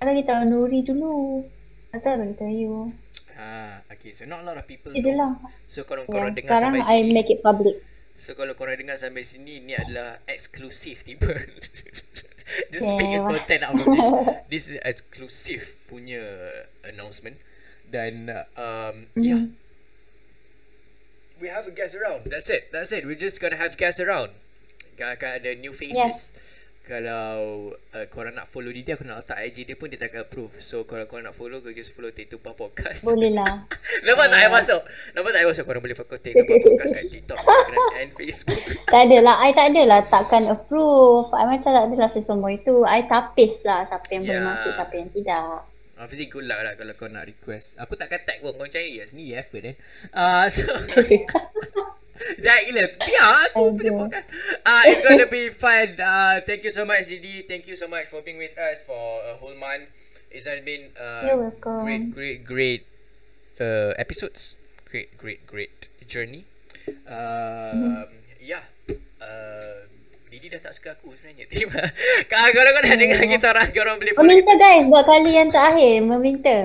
Kalau kita Nuri dulu. Atau kita you. Ah, okay. So not a lot of people Itu know. lah. So korang korang dengar sekarang sampai I sini. make it public. So kalau korang dengar sampai sini Ni adalah eksklusif tiba Just Yeah. make a content out of this. This is exclusive punya announcement. Dan uh, um, yeah. We have a guest around. That's it. That's it. We're just gonna have guests around. Akan akan ada new faces Kalau uh, korang nak follow dia Aku nak letak IG dia pun Dia tak akan approve So kalau korang nak follow Kau just follow Tetupa Podcast Boleh lah. Nampak tak saya masuk? Nampak tak saya masuk? Korang boleh follow Tetupa Podcast At TikTok, Instagram and Facebook tak adalah. I tak adalah takkan approve. I macam tak adalah semua itu. I tapis lah siapa yang boleh Ya. masuk, siapa yang tidak. Obviously good luck lah Kalau kau nak request Aku takkan tag pun Kau macam yes Ni effort eh uh, So Jahat gila. Biar aku punya podcast. Uh, It's gonna be fun. Uh, Thank you so much Didi Thank you so much For being with us For a whole month. It's been uh. Great great great uh, Episodes. Great great great Journey. Uh, Yeah. Uh, Didi dah tak suka aku sebenarnya. Terima. Kalau korang nak dengar kita orang? Korang boleh follow Meminta guys buat kali yang terakhir. Meminta.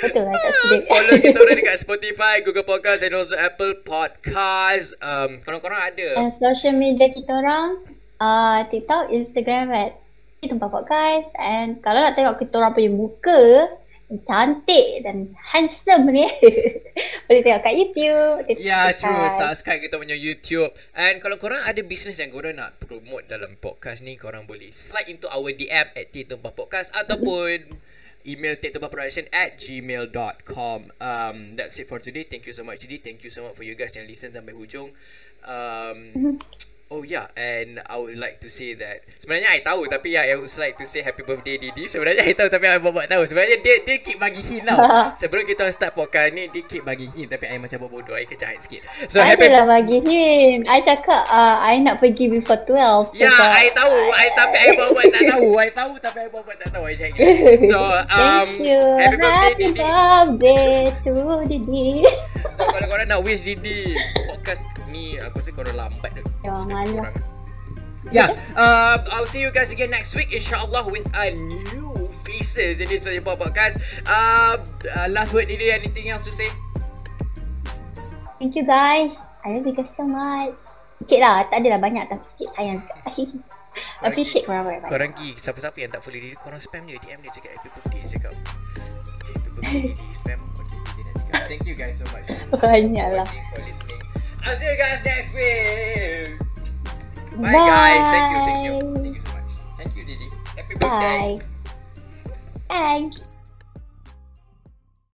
Betul lah tak sedih. Follow kita orang dekat Spotify, Google Podcast and also Apple Podcast. Um, korang-korang ada. And social media kita orang uh, TikTok, Instagram at Tempat Podcast and kalau nak tengok kita orang punya muka cantik dan handsome ni boleh tengok kat YouTube. Ya, yeah, true. Subscribe kita punya YouTube. And kalau korang ada business yang korang nak promote dalam podcast ni, korang boleh slide into our DM at T-Tumpah Podcast ataupun email production at gmail.com. Um, that's it for today. Thank you so much, Didi. Thank you so much for you guys yang listen sampai hujung. Um, Oh yeah, and I would like to say that sebenarnya I tahu tapi I would like to say happy birthday Didi. Sebenarnya I tahu tapi I buat tahu. Sebenarnya dia dia keep bagi hint tau. Sebelum kita start podcast ni dia keep bagi hint tapi I macam buat bodoh. I kejahat sikit. So I happy adalah bagi hint. I cakap uh, I nak pergi before 12. Ya, Sebab- I tahu. I tapi I buat buat tak tahu. I tahu tapi I buat buat tak tahu. I gila. So um Thank you. happy birthday Happy Didi. birthday to Didi. So kalau korang nak wish Didi podcast ni aku rasa korang lambat tu. Janganlah. Korang. Yeah, uh, I'll see you guys again next week, inshallah, with a new faces in this particular podcast. Uh, uh, last word, Didi, anything else to say? Thank you guys. I love you guys so much. Sikit lah. Tak adalah banyak tapi sikit sayang. Appreciate korang banyak-banyak. Korang pergi, siapa-siapa yang tak follow Didi, korang spam dia, DM dia cakap happy birthday, cakap. Happy birthday, spam. Thank you guys so much Banyak lah. watching, for listening. I'll see you guys next week. Bye, guys. Thank you, thank you. Thank you so much. Thank you, Didi. Happy birthday. Bye. Bye.